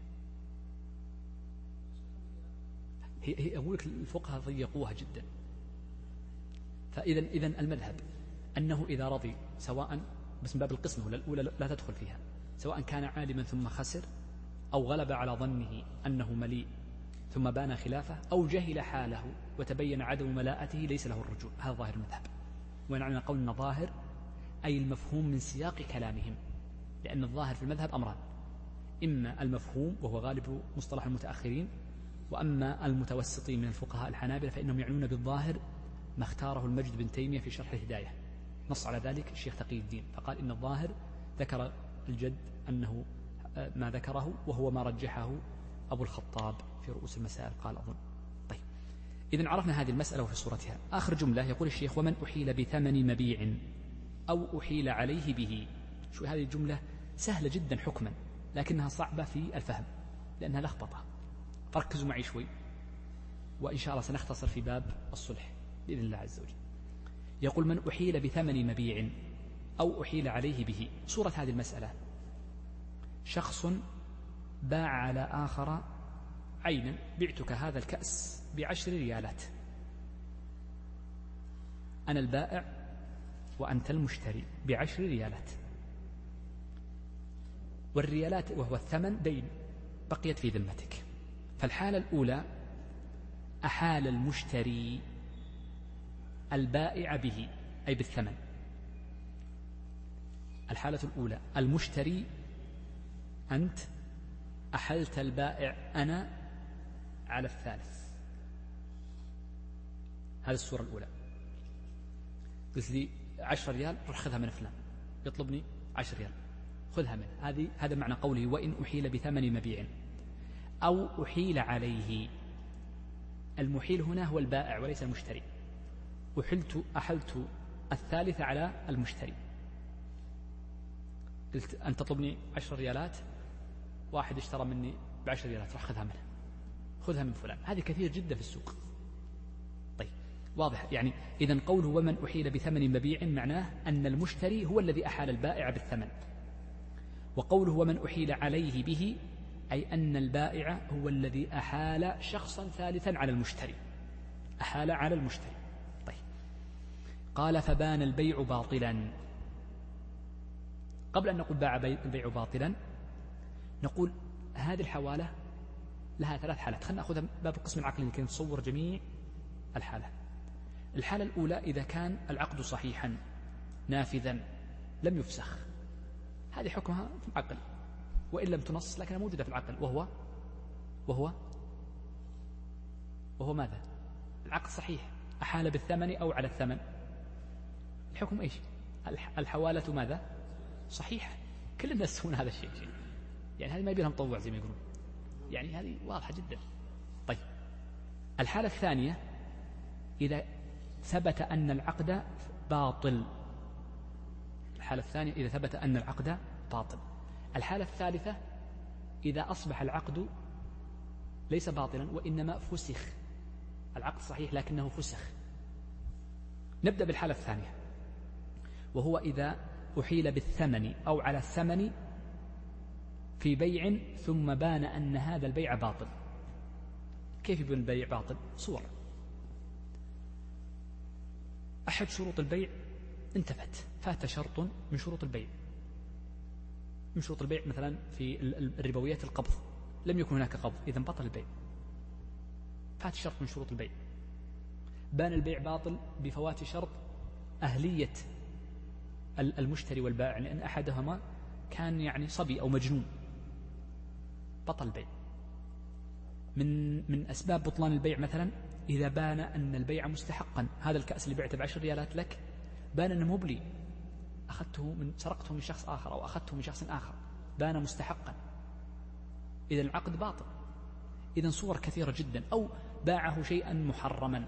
هي هي أقول لك الفقهاء ضيقوها جدا. فإذا إذا المذهب أنه إذا رضي سواء بس من باب القسمة الأولى لا تدخل فيها سواء كان عالما ثم خسر أو غلب على ظنه أنه مليء ثم بان خلافه أو جهل حاله وتبين عدم ملاءته ليس له الرجوع. هذا ظاهر المذهب. ونعنى قولنا ظاهر أي المفهوم من سياق كلامهم لأن الظاهر في المذهب أمران. إما المفهوم وهو غالب مصطلح المتأخرين وأما المتوسطين من الفقهاء الحنابلة فإنهم يعنون بالظاهر ما اختاره المجد بن تيمية في شرح الهداية. نص على ذلك الشيخ تقي الدين فقال إن الظاهر ذكر الجد أنه آه، ما ذكره وهو ما رجحه أبو الخطاب في رؤوس المسائل قال أظن. إذا عرفنا هذه المسألة وفي صورتها. آخر جملة يقول الشيخ ومن أحيل بثمن مبيع أو أحيل عليه به. شو هذه الجملة؟ سهلة جدا حكما لكنها صعبة في الفهم لأنها لخبطة. فركزوا معي شوي وإن شاء الله سنختصر في باب الصلح بإذن الله عز وجل. يقول من أحيل بثمن مبيع أو أحيل عليه به. صورة هذه المسألة. شخص باع على آخر عينا بعتك هذا الكأس بعشر ريالات؟ أنا البائع وأنت المشتري بعشر ريالات. والريالات وهو الثمن دين بقيت في ذمتك. فالحالة الأولى أحال المشتري البائع به أي بالثمن. الحالة الأولى المشتري أنت أحلت البائع أنا على الثالث. هذه الصورة الأولى. قلت لي عشر ريال روح خذها من فلان. يطلبني عشر ريال. خذها منه. هذه هذا معنى قوله وإن أحيل بثمن مبيع. أو أحيل عليه. المحيل هنا هو البائع وليس المشتري. أحلت أحلت الثالث على المشتري. قلت أن تطلبني عشر ريالات واحد اشترى مني بعشر ريالات راح خذها منه. خذها من فلان. هذه كثير جدا في السوق. طيب واضح. يعني إذا قوله ومن أحيل بثمن مبيع معناه أن المشتري هو الذي أحال البائع بالثمن. وقوله ومن أحيل عليه به أي أن البائع هو الذي أحال شخصا ثالثا على المشتري. أحال على المشتري. طيب. قال فبان البيع باطلا. قبل أن نقول باع البيع باطلا نقول هذه الحوالة لها ثلاث حالات. خلينا نأخذها باب القسم العقلي لكي نتصور جميع الحالة. الحالة الأولى إذا كان العقد صحيحا نافذا لم يفسخ. هذه حكمها في العقل. وإن لم تنص لكنها موجودة في العقل. وهو؟ وهو؟ وهو ماذا؟ العقد صحيح. أحال بالثمن أو على الثمن؟ الحكم إيش؟ الحوالة ماذا؟ صحيح كل الناس يسوون هذا الشيء. يعني هذه ما يبي لها مطوع زي ما يقولون. يعني هذه واضحة جدا. طيب. الحالة الثانية إذا ثبت أن العقد باطل. الحالة الثانية إذا ثبت أن العقد باطل. الحالة الثالثة إذا أصبح العقد ليس باطلا وإنما فسخ. العقد صحيح لكنه فسخ. نبدأ بالحالة الثانية. وهو إذا أحيل بالثمن أو على الثمن في بيع ثم بان أن هذا البيع باطل. كيف يبين البيع باطل؟ صور. أحد شروط البيع؟ انتفت. فات شرط من شروط البيع. من شروط البيع مثلا في الربويات القبض. لم يكن هناك قبض إذا بطل البيع. فات شرط من شروط البيع. بان البيع باطل بفوات شرط أهلية المشتري والبائع لأن أحدهما كان يعني صبي أو مجنون. بطل البيع من من أسباب بطلان البيع مثلا إذا بان أن البيع مستحقا هذا الكأس اللي بعته بعشر ريالات لك بان أنه مبلي أخذته من سرقته من شخص آخر أو أخذته من شخص آخر. بان مستحقا. إذا العقد باطل. إذا صور كثيرة جدا. أو باعه شيئا محرما.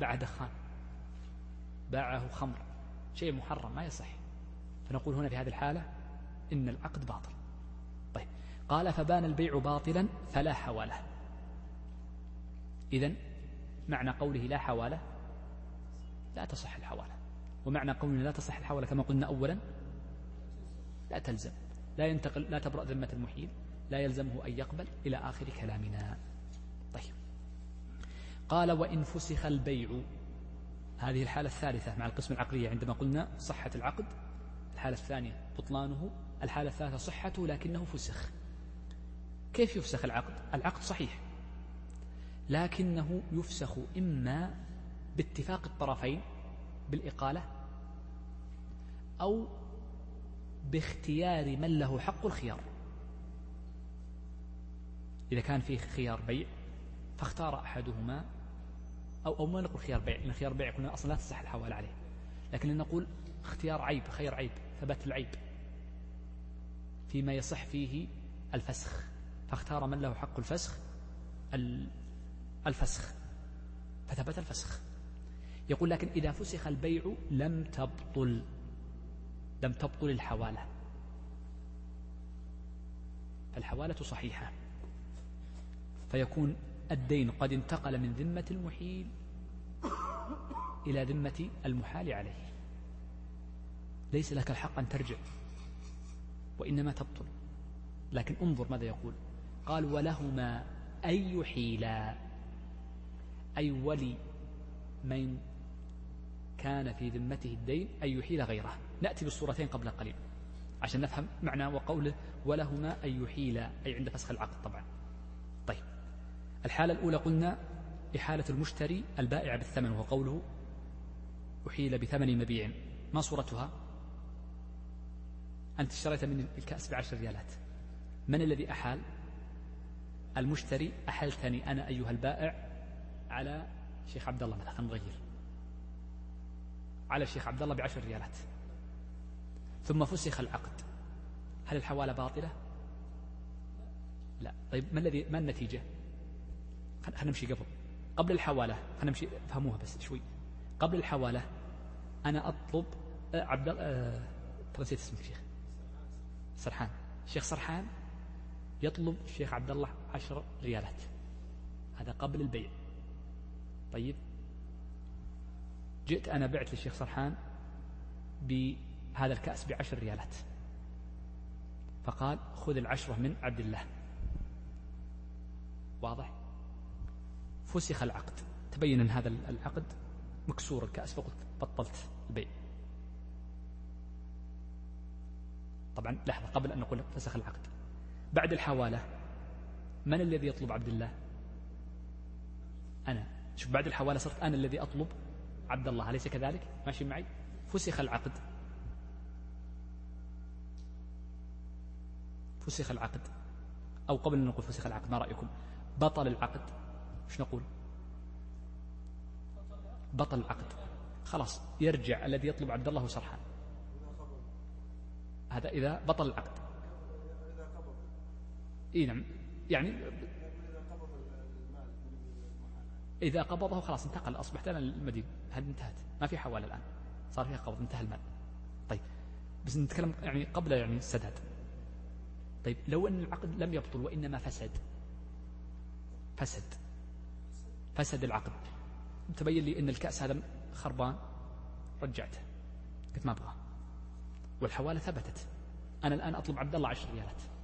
باع دخان. باعه خمر. شيء محرم ما يصح. فنقول هنا في هذه الحالة إن العقد باطل. قال فبان البيع باطلا فلا حوالة. إذا معنى قوله لا حوالة لا تصح الحوالة ومعنى قولنا لا تصح الحوالة كما قلنا أولا لا تلزم لا ينتقل لا تبرأ ذمة المحيل لا يلزمه أن يقبل إلى آخر كلامنا. طيب. قال وإن فسخ البيع هذه الحالة الثالثة مع القسم العقلية عندما قلنا صحة العقد الحالة الثانية بطلانه الحالة الثالثة صحته لكنه فسخ. كيف يفسخ العقد؟ العقد صحيح. لكنه يفسخ إما باتفاق الطرفين بالإقالة أو باختيار من له حق الخيار. إذا كان فيه خيار بيع فاختار أحدهما أو أو ما نقول خيار بيع لأن خيار بيع قلنا أصلا لا تصح الحوالة عليه. لكن نقول اختيار عيب خير عيب ثبت العيب فيما يصح فيه الفسخ. فاختار من له حق الفسخ الفسخ. فثبت الفسخ. يقول لكن إذا فسخ البيع لم تبطل لم تبطل الحوالة. فالحوالة صحيحة. فيكون الدين قد انتقل من ذمة المحيل إلى ذمة المحال عليه. ليس لك الحق أن ترجع وإنما تبطل. لكن انظر ماذا يقول. قال ولهما أن يحيلا أي ولي من كان في ذمته الدين أن يحيل غيره. نأتي بالصورتين قبل قليل عشان نفهم معنى وقوله ولهما أن يحيلا أي عند فسخ العقد طبعا. طيب الحالة الأولى قلنا إحالة المشتري البائع بالثمن وهو قوله أحيل بثمن مبيع. ما صورتها؟ أنت اشتريت من الكأس بعشر ريالات. من الذي أحال؟ المشتري أحلتني أنا أيها البائع على شيخ عبد الله مثلا نغير على الشيخ عبد الله بعشر ريالات. ثم فسخ العقد. هل الحوالة باطلة؟ لا. طيب ما الذي ما النتيجة؟ خلينا نمشي قبل. قبل الحوالة خلينا نمشي فهموها بس شوي. قبل الحوالة أنا أطلب آه، عبد الله آه، نسيت اسمك شيخ. سرحان. الشيخ سرحان يطلب الشيخ عبد الله عشر ريالات. هذا قبل البيع. طيب. جئت أنا بعت للشيخ سرحان بهذا الكأس بعشر ريالات. فقال خذ العشرة من عبد الله. واضح؟ فسخ العقد. تبين أن هذا العقد مكسور الكأس فقلت بطلت البيع. طبعا لحظة قبل أن نقول فسخ العقد. بعد الحوالة من الذي يطلب عبد الله؟ أنا. شوف بعد الحوالة صرت أنا الذي أطلب عبد الله. أليس كذلك؟ ماشي معي؟ فسخ العقد. فسخ العقد. أو قبل أن نقول فسخ العقد ما رأيكم؟ بطل العقد. إيش نقول؟ بطل العقد. خلاص يرجع الذي يطلب عبد الله سرحان هذا إذا بطل العقد. إي نعم. يعني إذا قبضه خلاص انتقل أصبحت أنا المدين. هذه انتهت؟ ما في حوالة الآن. صار فيها قبض انتهى المال. طيب. بس نتكلم يعني قبل يعني السداد. طيب لو أن العقد لم يبطل وإنما فسد. فسد. فسد العقد. تبين لي أن الكأس هذا خربان. رجعته قلت ما أبغاه. والحوالة ثبتت. أنا الآن أطلب عبد الله عشر ريالات.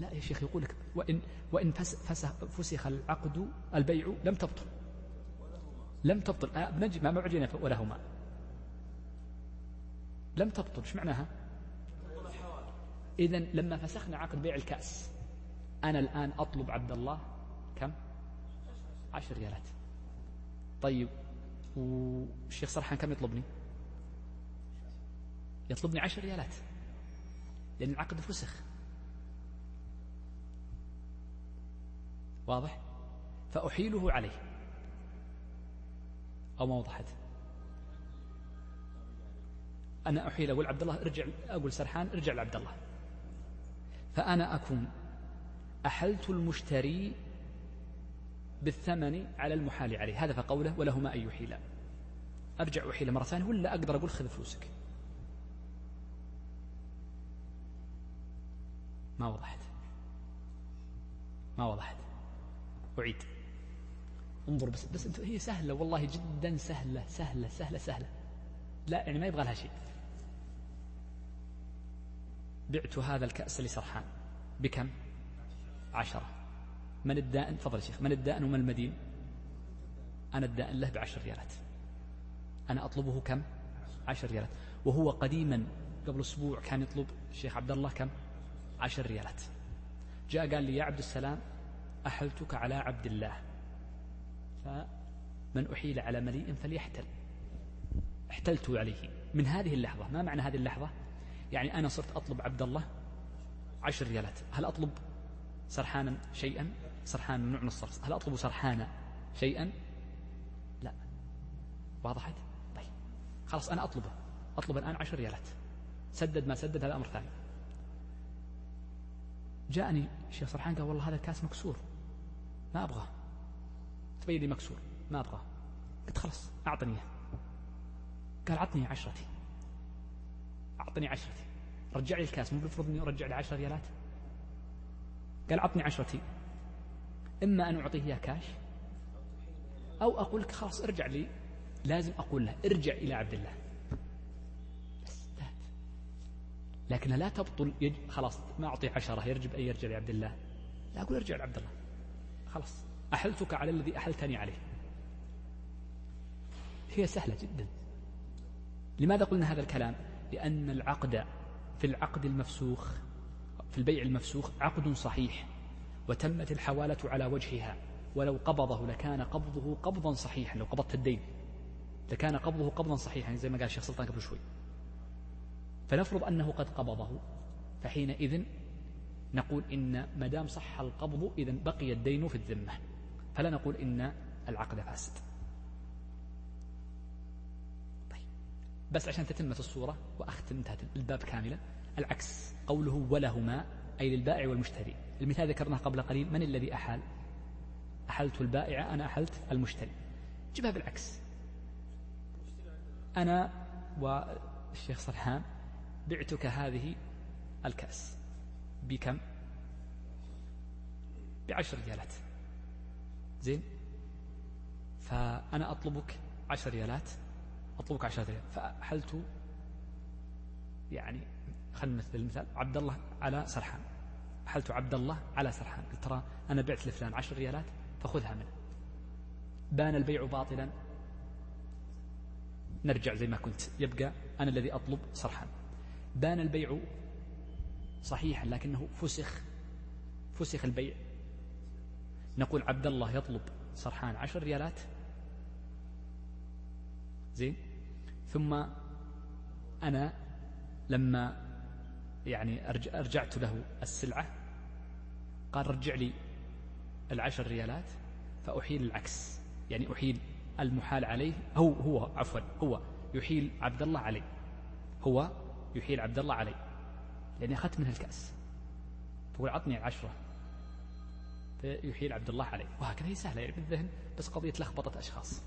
لا يا شيخ يقول لك وإن, وإن فسخ, العقد البيع لم تبطل. لم تبطل. آه ما معجنا ولهما. لم تبطل. إيش معناها؟ إذا لما فسخنا عقد بيع الكأس أنا الآن أطلب عبد الله كم؟ عشر ريالات. طيب والشيخ سرحان كم يطلبني؟ يطلبني عشر ريالات. لأن العقد فسخ. واضح؟ فأحيله عليه. أو ما وضحت. أنا أحيل أقول عبد الله ارجع أقول سرحان ارجع لعبد الله. فأنا أكون أحلت المشتري بالثمن على المحال عليه. هذا فقوله ولهما أن يحيلا أرجع أحيل مرة ثانية ولا أقدر أقول خذ فلوسك. ما وضحت. ما وضحت. أعيد. انظر بس بس هي سهلة والله جدا سهلة سهلة سهلة سهلة. لا يعني ما يبغى لها شيء. بعت هذا الكأس لسرحان بكم؟ عشرة. من الدائن؟ تفضل شيخ. من الدائن ومن المدين؟ أنا الدائن له بعشر ريالات. أنا أطلبه كم؟ عشر ريالات. وهو قديما قبل أسبوع كان يطلب الشيخ عبد الله كم؟ عشر ريالات. جاء قال لي يا عبد السلام أحلتك على عبد الله. فمن أحيل على مليء فليحتل. احتلت عليه. من هذه اللحظة. ما معنى هذه اللحظة؟ يعني أنا صرت أطلب عبد الله عشر ريالات. هل أطلب سرحانا شيئا؟ سرحان ممنوع من الصرف. هل أطلب سرحانا شيئا؟ لا. واضحت طيب. خلاص أنا أطلبه. أطلب الآن عشر ريالات. سدد ما سدد هذا أمر ثاني. جاءني الشيخ سرحان قال والله هذا الكاس مكسور. ما أبغاه تبين لي مكسور. ما أبغاه قلت خلاص أعطني إياه. قال أعطني عشرتي. أعطني عشرتي. رجع لي الكاس مو المفروض أني أرجع لي عشر ريالات. قال أعطني عشرتي. إما أن أعطيه إياه كاش أو أقول لك خلاص ارجع لي. لازم أقول له ارجع إلى عبد الله. بس لكن لا تبطل يج... خلاص ما أعطي عشرة يجب أن يرجع لعبد الله. لا أقول ارجع لعبد الله. خلاص أحلتك على الذي أحلتني عليه. هي سهلة جدا. لماذا قلنا هذا الكلام؟ لأن العقد في العقد المفسوخ في البيع المفسوخ عقد صحيح وتمت الحوالة على وجهها. ولو قبضه لكان قبضه قبضا صحيحا. لو قبضت الدين لكان قبضه قبضا صحيحا زي ما قال الشيخ سلطان قبل شوي. فنفرض أنه قد قبضه فحينئذ نقول إن ما دام صح القبض إذا بقي الدين في الذمة. فلا نقول إن العقد فاسد. طيب. بس عشان تتمة الصورة وأختم انتهت الباب كاملا العكس. قوله ولهما أي للبائع والمشتري. المثال ذكرناه قبل قليل من الذي أحال؟ أحلت البائع أنا أحلت المشتري. جبها بالعكس أنا والشيخ صرحان بعتك هذه الكأس. بكم؟ بعشر ريالات. زين؟ فأنا أطلبك عشر ريالات. أطلبك عشر ريالات فأحلت يعني خلينا نمثل المثال عبد الله على سرحان. أحلت عبد الله على سرحان. قلت ترى أنا بعت لفلان عشر ريالات فخذها منه. بان البيع باطلا. نرجع زي ما كنت. يبقى أنا الذي أطلب سرحان. بان البيع صحيحا لكنه فسخ فسخ البيع. نقول عبد الله يطلب سرحان عشر ريالات. زين. ثم أنا لما يعني أرجعت له السلعة قال رجع لي العشر ريالات فأحيل العكس. يعني أحيل المحال عليه. هو هو عفوا هو يحيل عبد الله علي هو يحيل عبد الله علي لأني أخذت منه الكأس. فقول عطني العشرة فيحيل عبد الله علي وهكذا هي سهلة يعني بالذهن بس قضية لخبطة أشخاص.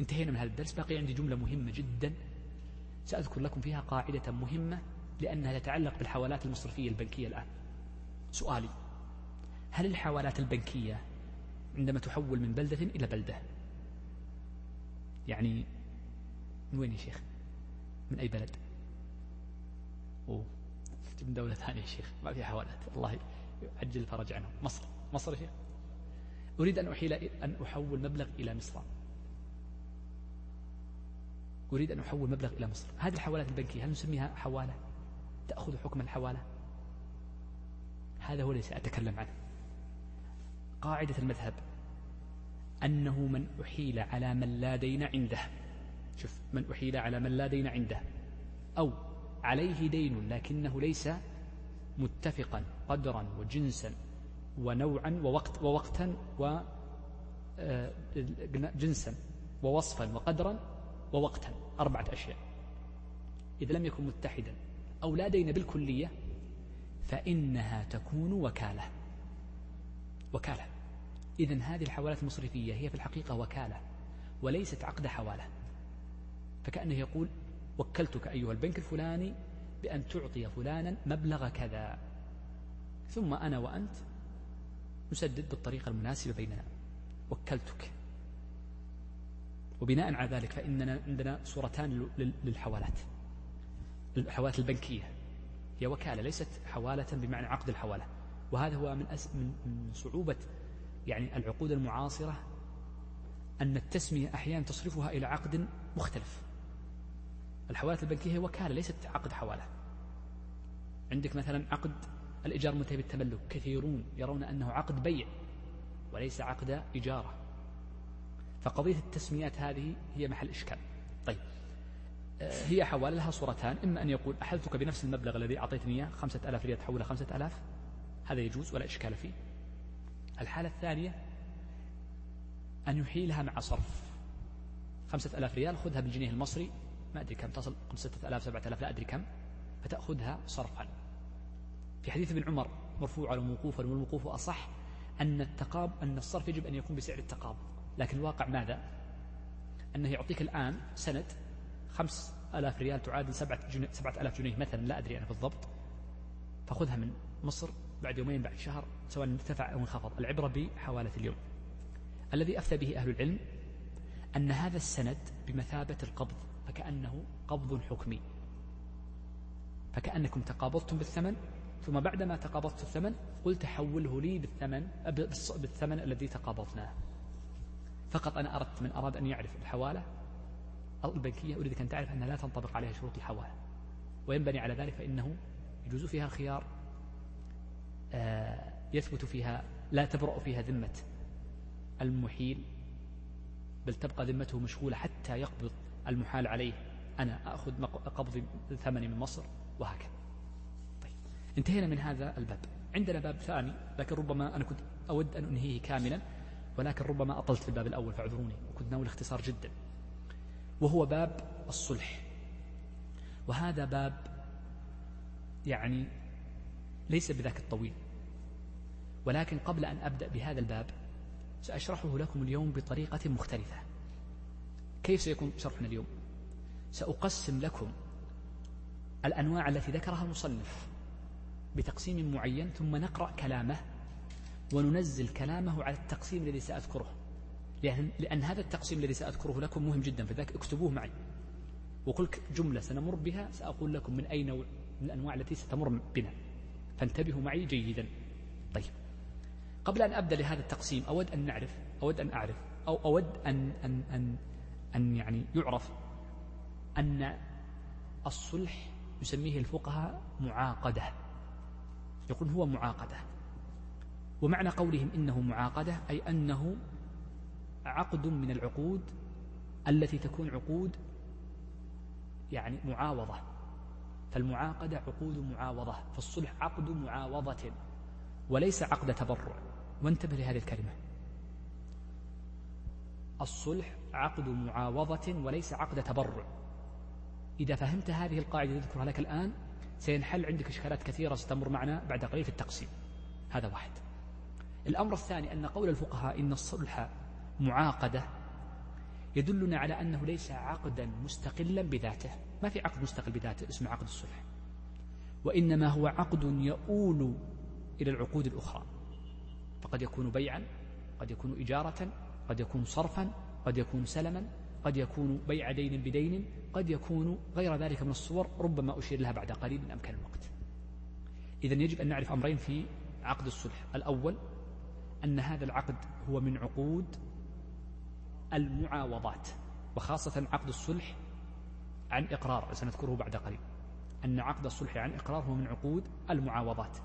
انتهينا من هذا الدرس. باقي عندي جملة مهمة جدا. سأذكر لكم فيها قاعدة مهمة لأنها تتعلق بالحوالات المصرفية البنكية الآن. سؤالي. هل الحوالات البنكية عندما تحول من بلدة إلى بلدة؟ يعني من وين يا شيخ؟ من أي بلد؟ أوه. من دولة ثانية يا شيخ ما فيها حوالات الله يعجل الفرج عنهم. مصر. مصر يا شيخ. أريد أن أحيل أن أحول مبلغ إلى مصر. أريد أن أحول مبلغ إلى مصر. هذه الحوالات البنكية هل نسميها حوالة؟ تأخذ حكم الحوالة؟ هذا هو الذي سأتكلم عنه. قاعدة المذهب أنه من أحيل على من لا دين عنده. شوف من أحيل على من لا دين عنده. أو عليه دين لكنه ليس متفقا قدرا وجنسا ونوعا ووقت ووقتا وجنسا آه، ووصفا وقدرا ووقتا أربعة أشياء. إذا لم يكن متحدا. أو لا دين بالكلية فإنها تكون وكالة. وكالة. إذن هذه الحوالات المصرفية هي في الحقيقة وكالة وليست عقد حوالة. فكأنه يقول وكلتك أيها البنك الفلاني بأن تعطي فلانا مبلغ كذا. ثم أنا وأنت نسدد بالطريقة المناسبة بيننا. وكلتك. وبناء على ذلك فإننا عندنا صورتان للحوالات. الحوالات البنكية. هي وكالة ليست حوالة بمعنى عقد الحوالة. وهذا هو من, أس من صعوبة يعني العقود المعاصرة أن التسمية أحيانا تصرفها إلى عقد مختلف. الحوالات البنكية هي وكالة ليست عقد حوالة عندك مثلا عقد الإيجار المنتهي بالتملك كثيرون يرون أنه عقد بيع وليس عقد إجارة فقضية التسميات هذه هي محل إشكال. طيب. آه، هي حوالة لها صورتان. إما أن يقول أحلتك بنفس المبلغ الذي أعطيتني إياه خمسة ألاف ريال تحولها خمسة ألاف؟ هذا يجوز ولا إشكال فيه. الحالة الثانية أن يحيلها مع صرف خمسة ألاف ريال خذها بالجنيه المصري ما أدري كم تصل خمسة ألاف سبعة ألاف لا أدري كم فتأخذها صرفا. في حديث ابن عمر مرفوعا وموقوفا والموقوف أصح أن التقاب أن الصرف يجب أن يكون بسعر التقابض لكن الواقع ماذا؟ أنه يعطيك الآن سند خمس ألاف ريال تعادل سبعة, جنيه سبعة ألاف جنيه مثلا لا أدري أنا بالضبط. فخذها من مصر بعد يومين بعد شهر سواء ارتفع أو انخفض. العبرة بحوالة اليوم. الذي أفتى به أهل العلم أن هذا السند بمثابة القبض. فكأنه قبض حكمي. فكأنكم تقابضتم بالثمن ثم بعدما تقابضت الثمن قلت حوله لي بالثمن بالثمن الذي تقابضناه. فقط أنا أردت من أراد أن يعرف الحوالة البنكية أريدك أن تعرف أنها لا تنطبق عليها شروط الحوالة وينبني على ذلك فإنه يجوز فيها الخيار آه، يثبت فيها لا تبرأ فيها ذمة المحيل بل تبقى ذمته مشغولة حتى يقبض المحال عليه. أنا أخذ قبض ثمني من مصر وهكذا. طيب انتهينا من هذا الباب. عندنا باب ثاني لكن ربما أنا كنت أود أن أنهيه كاملا ولكن ربما أطلت في الباب الأول فاعذروني. وكنت ناوي الاختصار جدا. وهو باب الصلح. وهذا باب يعني ليس بذاك الطويل. ولكن قبل أن أبدأ بهذا الباب سأشرحه لكم اليوم بطريقة مختلفة. كيف سيكون شرحنا اليوم؟ سأقسم لكم الأنواع التي ذكرها المصنف بتقسيم معين ثم نقرأ كلامه وننزل كلامه على التقسيم الذي سأذكره. لأن, لأن هذا التقسيم الذي سأذكره لكم مهم جدا فذلك اكتبوه معي. وكل جملة سنمر بها سأقول لكم من أي نوع من الأنواع التي ستمر بنا. فانتبهوا معي جيدا. طيب. قبل أن أبدأ لهذا التقسيم أود أن نعرف أود أن أعرف أو أود أن, أن, أن, أن يعني يعرف أن الصلح يسميه الفقهاء معاقدة. يقول هو معاقدة. ومعنى قولهم إنه معاقدة أي أنه عقد من العقود التي تكون عقود يعني معاوضة. فالمعاقدة عقود معاوضة فالصلح عقد معاوضة وليس عقد تبرع. وانتبه لهذه الكلمة. الصلح عقد معاوضة وليس عقد تبرع. إذا فهمت هذه القاعدة ذكرها لك الآن سينحل عندك إشكالات كثيرة ستمر معنا بعد قليل في التقسيم. هذا واحد. الأمر الثاني أن قول الفقهاء إن الصلح معاقدة يدلنا على أنه ليس عقدا مستقلا بذاته. ما في عقد مستقل بذاته اسمه عقد الصلح. وإنما هو عقد يؤول إلى العقود الأخرى. فقد يكون بيعا قد يكون إجارة قد يكون صرفا قد يكون سلما قد يكون بيع دين بدين قد يكون غير ذلك من الصور ربما أشير لها بعد قليل من أمكان الوقت. إذا يجب أن نعرف أمرين في عقد الصلح. الأول أن هذا العقد هو من عقود المعاوضات وخاصة عقد الصلح عن إقرار سنذكره بعد قليل. أن عقد الصلح عن إقرار هو من عقود المعاوضات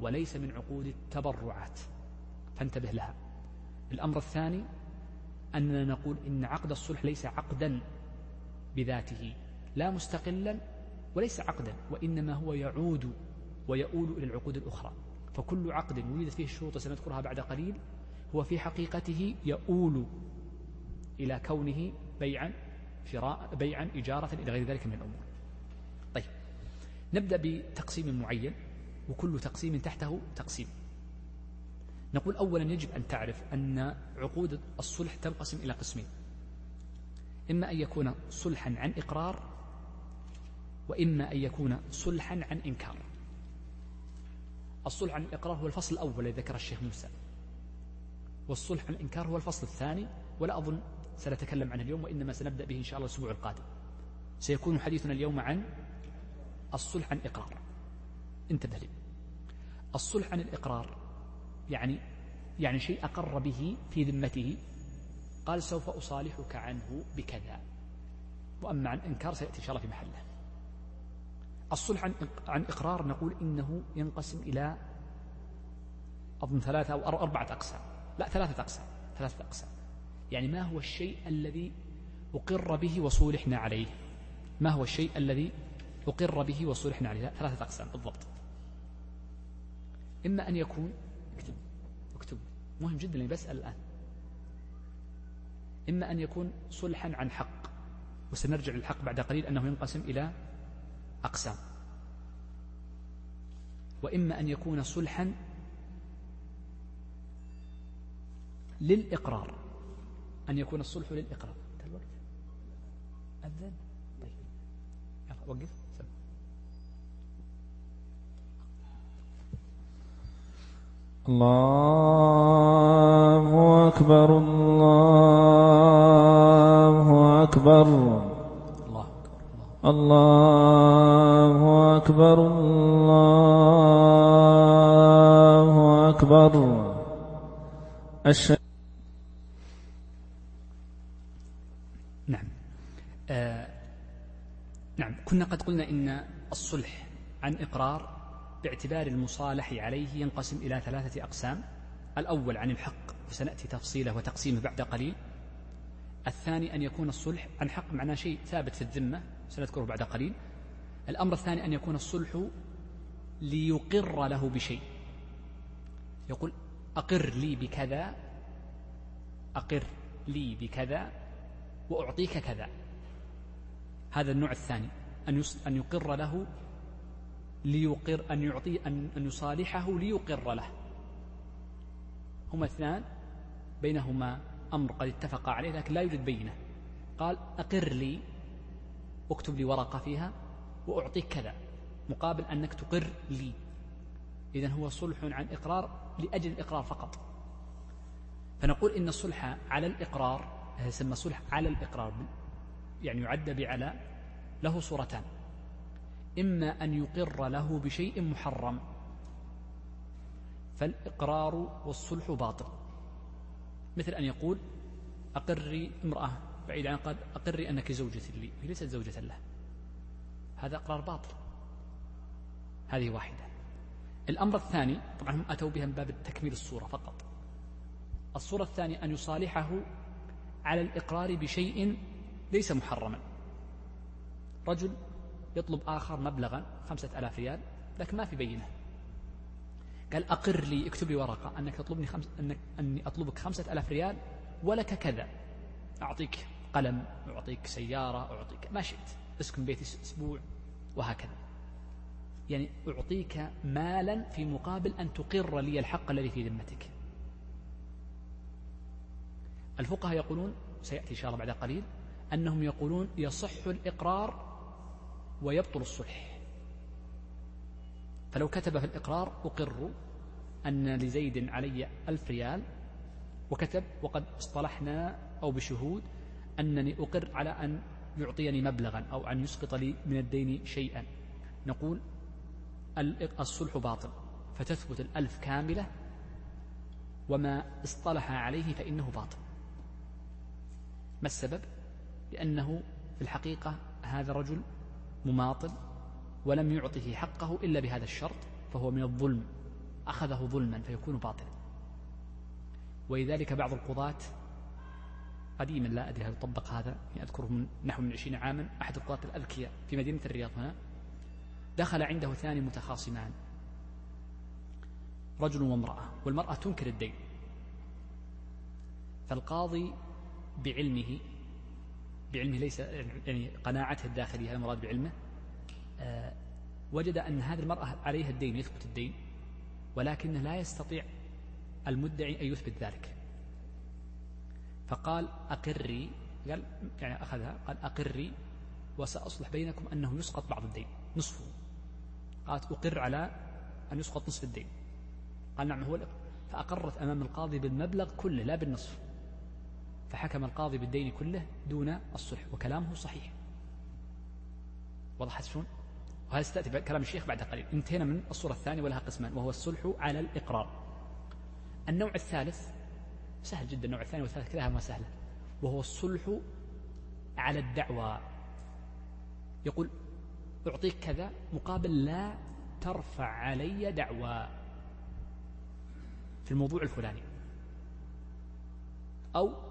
وليس من عقود التبرعات. فانتبه لها. الأمر الثاني أننا نقول إن عقد الصلح ليس عقدا بذاته لا مستقلا وليس عقدا وإنما هو يعود ويؤول إلى العقود الأخرى. فكل عقد وجدت فيه الشروط سنذكرها بعد قليل هو في حقيقته يؤول إلى كونه بيعا شراء بيعا إجارة إلى غير ذلك من الأمور. طيب نبدأ بتقسيم معين وكل تقسيم تحته تقسيم. نقول أولا يجب أن تعرف أن عقود الصلح تنقسم إلى قسمين. إما أن يكون صلحا عن إقرار وإما أن يكون صلحا عن إنكار. الصلح عن الإقرار هو الفصل الأول الذي ذكر الشيخ موسى والصلح عن الإنكار هو الفصل الثاني ولا أظن سنتكلم عنه اليوم وإنما سنبدأ به إن شاء الله الأسبوع القادم. سيكون حديثنا اليوم عن الصلح عن إقرار. انتبه لي. الصلح عن الإقرار يعني يعني شيء أقر به في ذمته. قال سوف أصالحك عنه بكذا. وأما عن إنكار سيأتي إن شاء الله في محله. الصلح عن عن إقرار نقول إنه ينقسم إلى أظن ثلاثة أو أربعة أقسام. لا ثلاثة أقسام ثلاثة أقسام. يعني ما هو الشيء الذي أقر به وصولحنا عليه؟ ما هو الشيء الذي أقر به وصولحنا عليه؟ لا ثلاثة أقسام بالضبط. إما أن يكون مهم جدا اللي بسأل الآن. إما أن يكون صلحا عن حق وسنرجع للحق بعد قليل أنه ينقسم إلى أقسام. وإما أن يكون صلحا للإقرار أن يكون الصلح للإقرار. أذن. طيب. يلا وقف. الله أكبر الله أكبر. الله أكبر الله أكبر. نعم. آه نعم. كنا قد قلنا إن الصلح عن إقرار باعتبار المصالح عليه ينقسم إلى ثلاثة أقسام. الأول عن الحق وسنأتي تفصيله وتقسيمه بعد قليل. الثاني أن يكون الصلح عن حق معناه شيء ثابت في الذمة سنذكره بعد قليل. الأمر الثاني أن يكون الصلح ليقر له بشيء. يقول أقر لي بكذا أقر لي بكذا وأعطيك كذا. هذا النوع الثاني أن أن يقر له ليقر أن يعطي أن أن يصالحه ليقر له. هما اثنان. بينهما أمر قد اتفق عليه لكن لا يوجد بينة. قال أقر لي اكتب لي ورقة فيها وأعطيك كذا مقابل أنك تقر لي. إذا هو صلح عن إقرار لأجل الإقرار فقط. فنقول إن الصلح على الإقرار يسمى صلح على الإقرار يعني يعد بعلى له صورتان. إما أن يقر له بشيء محرم. فالإقرار والصلح باطل. مثل أن يقول أقري امرأة بعيد عن قد أقري أنك زوجة لي وهي ليست زوجة له. هذا إقرار باطل. هذه واحدة. الأمر الثاني طبعا هم أتوا بها من باب تكميل الصورة فقط. الصورة الثانية أن يصالحه على الإقرار بشيء ليس محرما. رجل يطلب آخر مبلغا خمسة ألاف ريال لكن ما في بينة. قال أقر لي اكتب لي ورقة أنك تطلبني خمس أنك أني أطلبك خمسة ألاف ريال ولك كذا. أعطيك قلم أعطيك سيارة أعطيك ما شئت. اسكن بيتي أسبوع وهكذا. يعني أعطيك مالا في مقابل أن تقر لي الحق الذي في ذمتك. الفقهاء يقولون سيأتي إن شاء الله بعد قليل أنهم يقولون يصح الإقرار ويبطل الصلح. فلو كتب في الإقرار أقر أن لزيد علي ألف ريال وكتب وقد اصطلحنا أو بشهود أنني أقر على أن يعطيني مبلغا أو أن يسقط لي من الدين شيئا. نقول الصلح باطل فتثبت الألف كاملة وما اصطلح عليه فإنه باطل. ما السبب؟ لأنه في الحقيقة هذا رجل مماطل ولم يعطه حقه إلا بهذا الشرط فهو من الظلم أخذه ظلما فيكون باطلا. ولذلك بعض القضاة قديما لا أدري هل يطبق هذا يعني أذكره من نحو من عشرين عاما أحد القضاة الأذكياء في مدينة الرياض هنا دخل عنده اثنان متخاصمان رجل وامرأة والمرأة تنكر الدين. فالقاضي بعلمه بعلمه ليس يعني قناعته الداخلية هذا المراد بعلمه. آه، وجد أن هذه المرأة عليها الدين يثبت الدين ولكنه لا يستطيع المدعي أن يثبت ذلك. فقال أقري قال يعني أخذها قال أقري وسأصلح بينكم أنه يسقط بعض الدين نصفه. قالت أقر على أن يسقط نصف الدين. قال نعم هو فأقرت أمام القاضي بالمبلغ كله لا بالنصف. فحكم القاضي بالدين كله دون الصلح وكلامه صحيح. وضحت شلون؟ وهذا ستأتي كلام الشيخ بعد قليل. انتهينا من الصورة الثانية ولها قسمان وهو الصلح على الإقرار. النوع الثالث سهل جدا النوع الثاني والثالث كلاهما سهلة. وهو الصلح على الدعوى. يقول أعطيك كذا مقابل لا ترفع علي دعوى. في الموضوع الفلاني. أو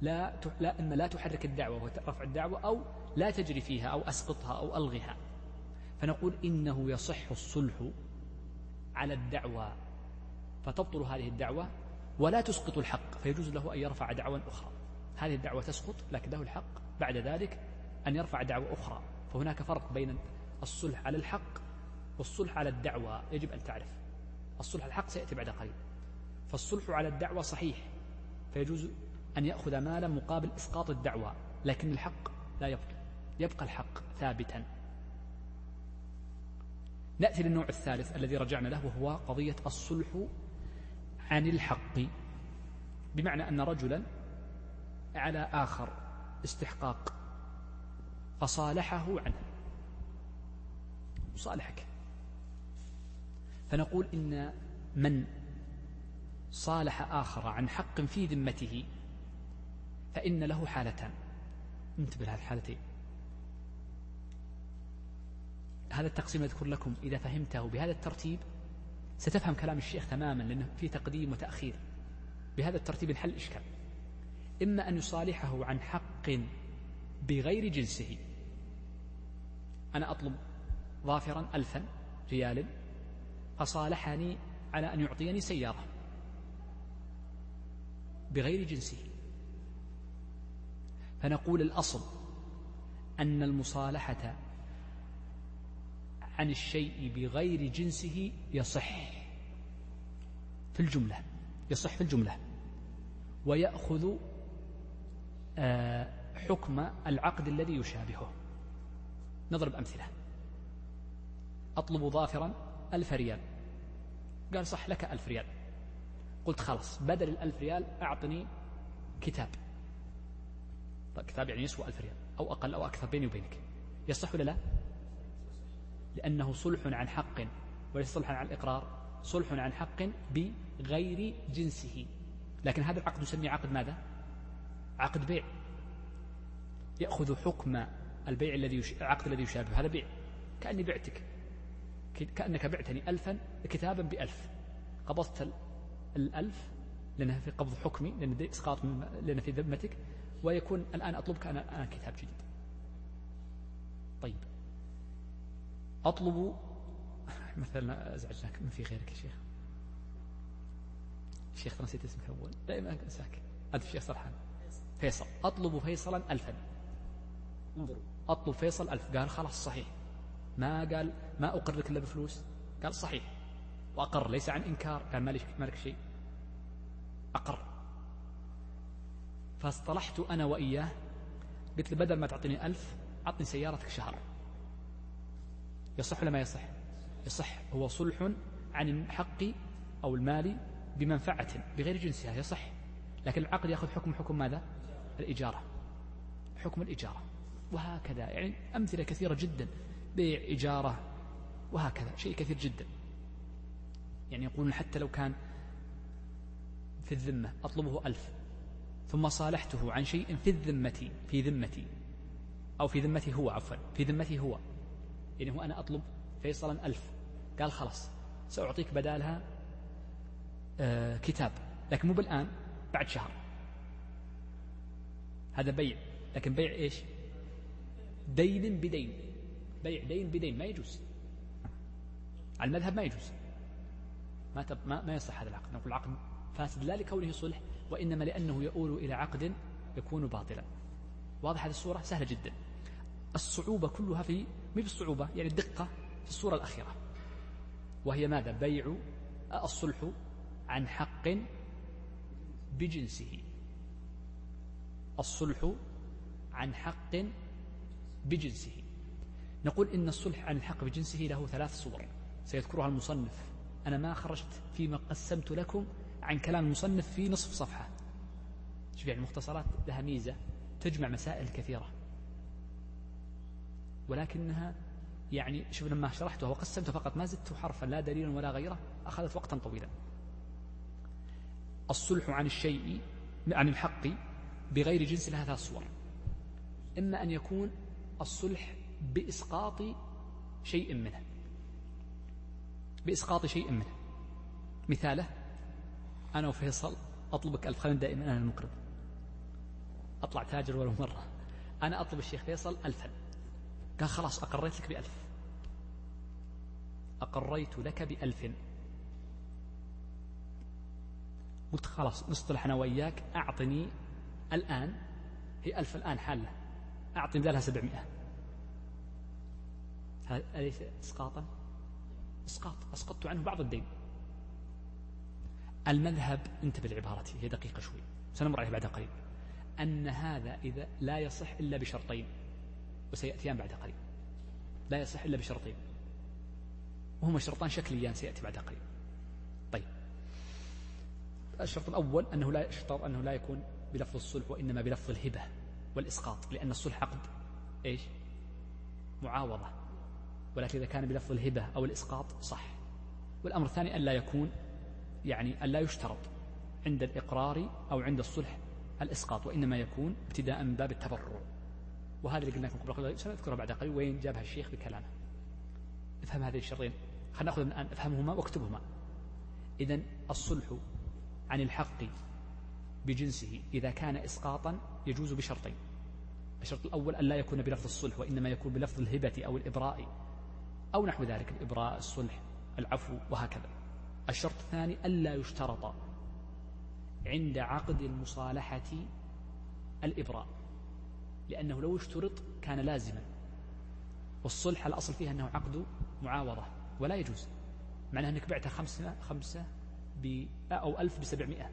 لا لا إما لا تحرك الدعوة ورفع الدعوة أو لا تجري فيها أو أسقطها أو ألغها فنقول إنه يصح الصلح على الدعوة. فتبطل هذه الدعوة ولا تسقط الحق. فيجوز له أن يرفع دعوى أخرى. هذه الدعوة تسقط لكن له الحق بعد ذلك أن يرفع دعوة أخرى. فهناك فرق بين الصلح على الحق والصلح على الدعوة. يجب أن تعرف. الصلح على الحق سيأتي بعد قليل. فالصلح على الدعوة صحيح. فيجوز أن يأخذ مالا مقابل إسقاط الدعوة لكن الحق لا يبقى يبقى الحق ثابتا. نأتي للنوع الثالث الذي رجعنا له وهو قضية الصلح عن الحق. بمعنى أن رجلا على آخر استحقاق فصالحه عنه. صالحك. فنقول إن من صالح آخر عن حق في ذمته فإن له حالتان. انتبه لهذه الحالتين هذا التقسيم أذكر لكم إذا فهمته بهذا الترتيب ستفهم كلام الشيخ تماما لأنه في تقديم وتأخير. بهذا الترتيب الحل إشكال إما أن يصالحه عن حق بغير جنسه. أنا أطلب ظافرا ألفا ريال فصالحني على أن يعطيني سيارة بغير جنسه. فنقول الأصل أن المصالحة عن الشيء بغير جنسه يصح في الجملة يصح في الجملة ويأخذ آه، حكم العقد الذي يشابهه. نضرب أمثلة. أطلب ظافرا ألف ريال. قال صح لك ألف ريال. قلت خلاص بدل الألف ريال أعطني كتاب. طيب كتاب يعني يسوى ألف ريال أو أقل أو أكثر بيني وبينك. يصح ولا لا؟ لأنه صلح عن حق وليس صلحا عن الإقرار صلح عن حق بغير جنسه. لكن هذا العقد نسميه عقد ماذا؟ عقد بيع. يأخذ حكم البيع الذي يش... العقد الذي يشابه. هذا بيع. كأني بعتك. كأنك بعتني ألفا كتابا بألف. قبضت الألف لأنها في قبض حكمي لأن إسقاط لأن في ذمتك. ويكون الآن أطلبك أنا, أنا كتاب جديد. طيب. أطلب مثلا أزعجناك من في غيرك يا شيخ. الشيخ نسيت اسمك أول. دائما أنساك. أنت الشيخ سرحان. فيصل. أطلب فيصلا ألفا. انظروا. أطلب فيصل ألف. قال خلاص صحيح. ما قال ما أقر لك إلا بفلوس. قال صحيح. وأقر ليس عن إنكار. قال مالك, مالك شيء. أقر. فاصطلحت أنا وإياه. قلت له بدل ما تعطيني ألف أعطني سيارتك شهر. يصح ولا ما يصح؟ يصح. هو صلح عن الحق أو المال بمنفعة بغير جنسها يصح. لكن العقد يأخذ حكم حكم ماذا؟ الإجارة. حكم الإجارة. وهكذا. يعني أمثلة كثيرة جدا. بيع إجارة وهكذا. شيء كثير جدا. يعني يقولون حتى لو كان في الذمة أطلبه ألف. ثم صالحته عن شيء في الذمة في ذمتي. أو في ذمتي هو عفوا في ذمتي هو. يعني هو أنا أطلب فيصلا ألف. قال خلاص سأعطيك بدالها آه كتاب. لكن مو بالآن بعد شهر. هذا بيع. لكن بيع إيش؟ دين بدين. بيع دين بدين. ما يجوز. على المذهب ما يجوز. ما ما, ما يصح هذا العقد. نقول العقد فاسد لا لكونه صلح وإنما لأنه يؤول إلى عقد يكون باطلا. واضح هذه الصورة؟ سهلة جدا. الصعوبة كلها في مي بالصعوبة يعني الدقة في الصورة الأخيرة. وهي ماذا؟ بيع الصلح عن حق بجنسه. الصلح عن حق بجنسه. نقول إن الصلح عن الحق بجنسه له ثلاث صور. سيذكرها المصنف. أنا ما خرجت فيما قسمت لكم عن كلام المصنف في نصف صفحة. شوف يعني المختصرات لها ميزة تجمع مسائل كثيرة. ولكنها يعني شوف لما شرحتها وقسمتها فقط ما زدت حرفا لا دليلا ولا غيره أخذت وقتا طويلا. الصلح عن الشيء عن الحق بغير جنس لها ثلاث صور إما أن يكون الصلح بإسقاط شيء منه. بإسقاط شيء منه. مثاله أنا وفيصل أطلبك ألف خلينا دائما أنا المقرض أطلع تاجر ولو مرة. أنا أطلب الشيخ فيصل ألفا. قال خلاص أقريت لك بألف. أقريت لك بألف. قلت خلاص نصطلح أنا وإياك أعطني الآن هي ألف الآن حالة. أعطني بدلها سبعمائة. أليس إسقاطا؟ إسقاط. أسقطت عنه بعض الدين. المذهب انتبه لعبارتي هي دقيقة شوي سنمر عليها بعد قليل. أن هذا إذا لا يصح إلا بشرطين وسيأتيان بعد قليل. لا يصح إلا بشرطين. وهما شرطان شكليان سيأتي بعد قليل. طيب. الشرط الأول أنه لا يشترط أنه لا يكون بلفظ الصلح وإنما بلفظ الهبة والإسقاط لأن الصلح عقد إيش؟ معاوضة. ولكن إذا كان بلفظ الهبة أو الإسقاط صح. والأمر الثاني ألا يكون يعني ألا يشترط عند الإقرار أو عند الصلح الإسقاط وإنما يكون ابتداء من باب التبرع. وهذا اللي قلنا لكم قبل قليل سنذكره بعد قليل. وين جابها الشيخ بكلامه؟ افهم هذه الشرطين خلينا نأخذ الآن افهمهما واكتبهما. إذا الصلح عن الحق بجنسه إذا كان إسقاطا يجوز بشرطين. الشرط الأول أن لا يكون بلفظ الصلح وإنما يكون بلفظ الهبة أو الإبراء أو نحو ذلك الإبراء الصلح العفو وهكذا. الشرط الثاني ألا يشترط عند عقد المصالحة الإبراء لأنه لو اشترط كان لازما والصلح الأصل فيها أنه عقد معاوضة ولا يجوز معناه أنك بعت خمسة, خمسة أو ألف بسبعمائة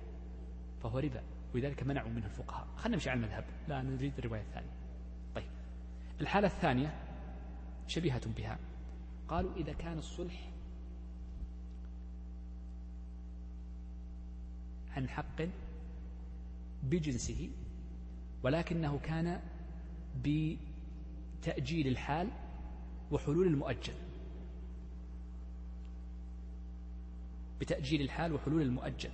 فهو ربا ولذلك منعوا منه الفقهاء. خلينا نمشي على المذهب لا نريد الرواية الثانية. طيب الحالة الثانية شبيهة بها قالوا إذا كان الصلح عن حق بجنسه ولكنه كان بتأجيل الحال وحلول المؤجل. بتأجيل الحال وحلول المؤجل.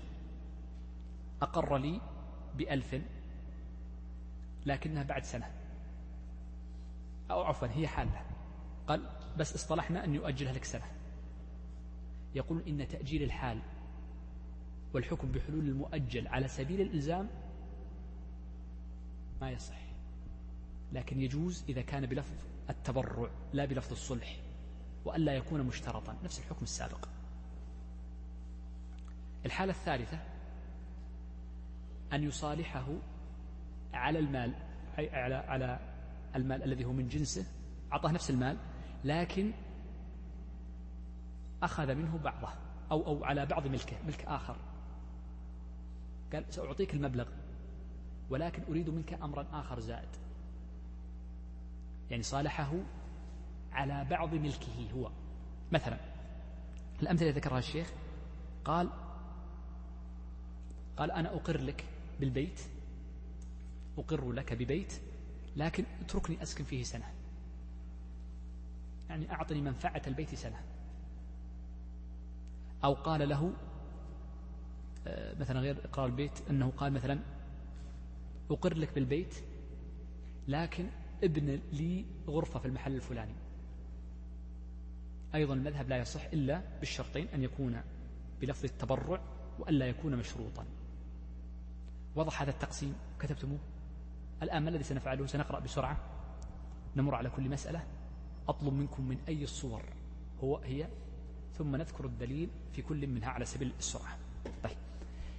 أقر لي بألف لكنها بعد سنة. أو عفوا هي حالة. قال بس اصطلحنا أن يؤجلها لك سنة. يقول إن تأجيل الحال والحكم بحلول المؤجل على سبيل الإلزام ما يصح. لكن يجوز إذا كان بلفظ التبرع لا بلفظ الصلح وألا يكون مشترطا. نفس الحكم السابق. الحالة الثالثة أن يصالحه على المال على على المال الذي هو من جنسه أعطاه نفس المال لكن أخذ منه بعضه أو أو على بعض ملكه ملك آخر. قال سأعطيك المبلغ ولكن أريد منك أمرا آخر زائد. يعني صالحه على بعض ملكه هو. مثلا الأمثلة ذكرها الشيخ قال قال أنا أقر لك بالبيت أقر لك ببيت لكن اتركني أسكن فيه سنة. يعني أعطني منفعة البيت سنة. أو قال له مثلا غير إقرار البيت أنه قال مثلا أقر لك بالبيت لكن ابن لي غرفة في المحل الفلاني. أيضا المذهب لا يصح إلا بالشرطين أن يكون بلفظ التبرع وألا يكون مشروطا. وضح هذا التقسيم؟ كتبتموه؟ الآن ما الذي سنفعله؟ سنقرأ بسرعة. نمر على كل مسألة. أطلب منكم من أي الصور هو هي ثم نذكر الدليل في كل منها على سبيل السرعة. طيب.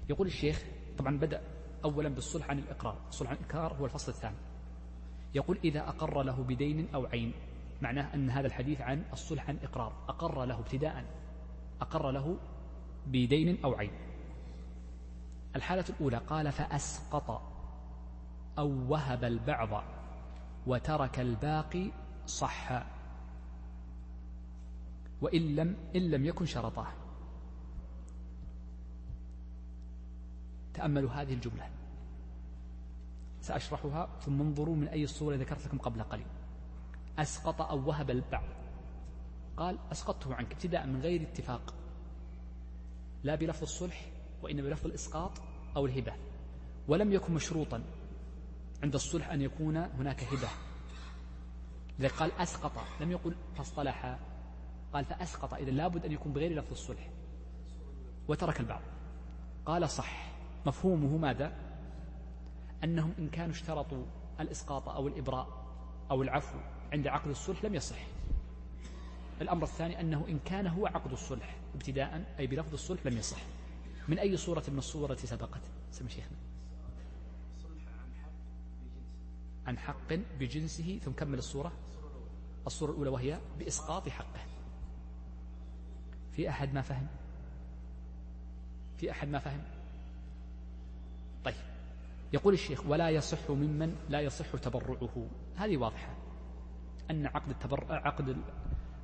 يقول الشيخ طبعا بدأ أولا بالصلح عن الإقرار. الصلح عن الإقرار هو الفصل الثاني. يقول إذا أقر له بدين أو عين معناه أن هذا الحديث عن الصلح عن إقرار أقر له ابتداء أقر له بدين أو عين. الحالة الأولى قال فأسقط أو وهب البعض وترك الباقي صح وإن لم إن لم يكن شرطاه تأملوا هذه الجملة. سأشرحها ثم انظروا من أي الصورة ذكرت لكم قبل قليل. أسقط أو وهب البعض. قال أسقطته عنك ابتداء من غير اتفاق. لا بلفظ الصلح وإنما بلفظ الإسقاط أو الهبة. ولم يكن مشروطا عند الصلح أن يكون هناك هبة. لذلك قال أسقط لم يقل فاصطلح. قال فأسقط إذا لابد أن يكون بغير لفظ الصلح. وترك البعض. قال صح. مفهومه ماذا؟ أنهم إن كانوا اشترطوا الإسقاط أو الإبراء أو العفو عند عقد الصلح لم يصح الأمر الثاني أنه إن كان هو عقد الصلح ابتداء أي بلفظ الصلح لم يصح من أي صورة من الصور التي سبقت؟ سمي شيخنا. عن حق بجنسه ثم كمل الصورة. الصورة الأولى وهي بإسقاط حقه. في أحد ما فهم؟ في أحد ما فهم؟ يقول الشيخ ولا يصح ممن لا يصح تبرعه. هذه واضحة. أن عقد التبرع عقد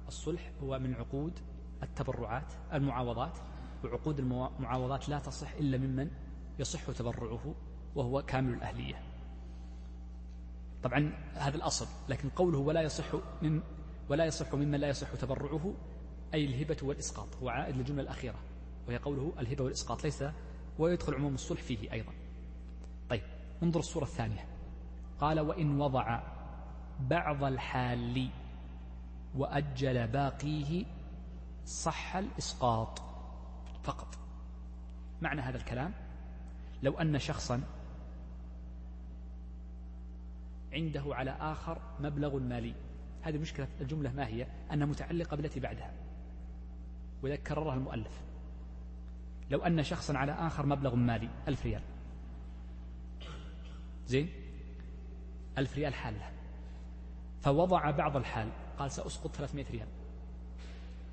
الصلح هو من عقود التبرعات المعاوضات وعقود المعاوضات لا تصح إلا ممن يصح تبرعه وهو كامل الأهلية. طبعا هذا الأصل لكن قوله ولا يصح من ولا يصح ممن لا يصح تبرعه أي الهبة والإسقاط هو عائد للجملة الأخيرة وهي قوله الهبة والإسقاط ليس ويدخل عموم الصلح فيه أيضا. انظر الصورة الثانية. قال وإن وضع بعض الحال وأجل باقيه صح الإسقاط. فقط. معنى هذا الكلام؟ لو أن شخصا عنده على آخر مبلغ مالي. هذه مشكلة الجملة ما هي؟ أنها متعلقة بالتي بعدها. وإذا كررها المؤلف. لو أن شخصا على آخر مبلغ مالي ألف ريال. زين؟ ألف ريال حالة فوضع بعض الحال قال سأسقط ثلاثمائة ريال.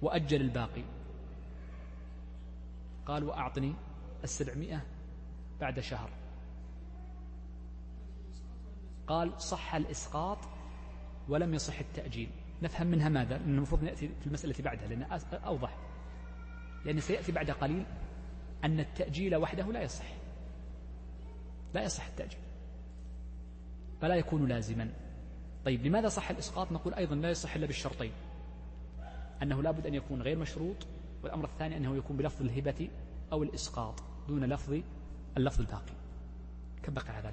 وأجل الباقي. قال وأعطني السبعمائة بعد شهر. قال صح الإسقاط ولم يصح التأجيل. نفهم منها ماذا؟ لأنه المفروض نأتي في المسألة بعدها لأن أوضح. لأن سيأتي بعد قليل أن التأجيل وحده لا يصح. لا يصح التأجيل. فلا يكون لازما. طيب لماذا صح الإسقاط؟ نقول أيضا لا يصح إلا بالشرطين. أنه لابد أن يكون غير مشروط والأمر الثاني أنه يكون بلفظ الهبة أو الإسقاط دون لفظ اللفظ الباقي. كم بقى على ذلك.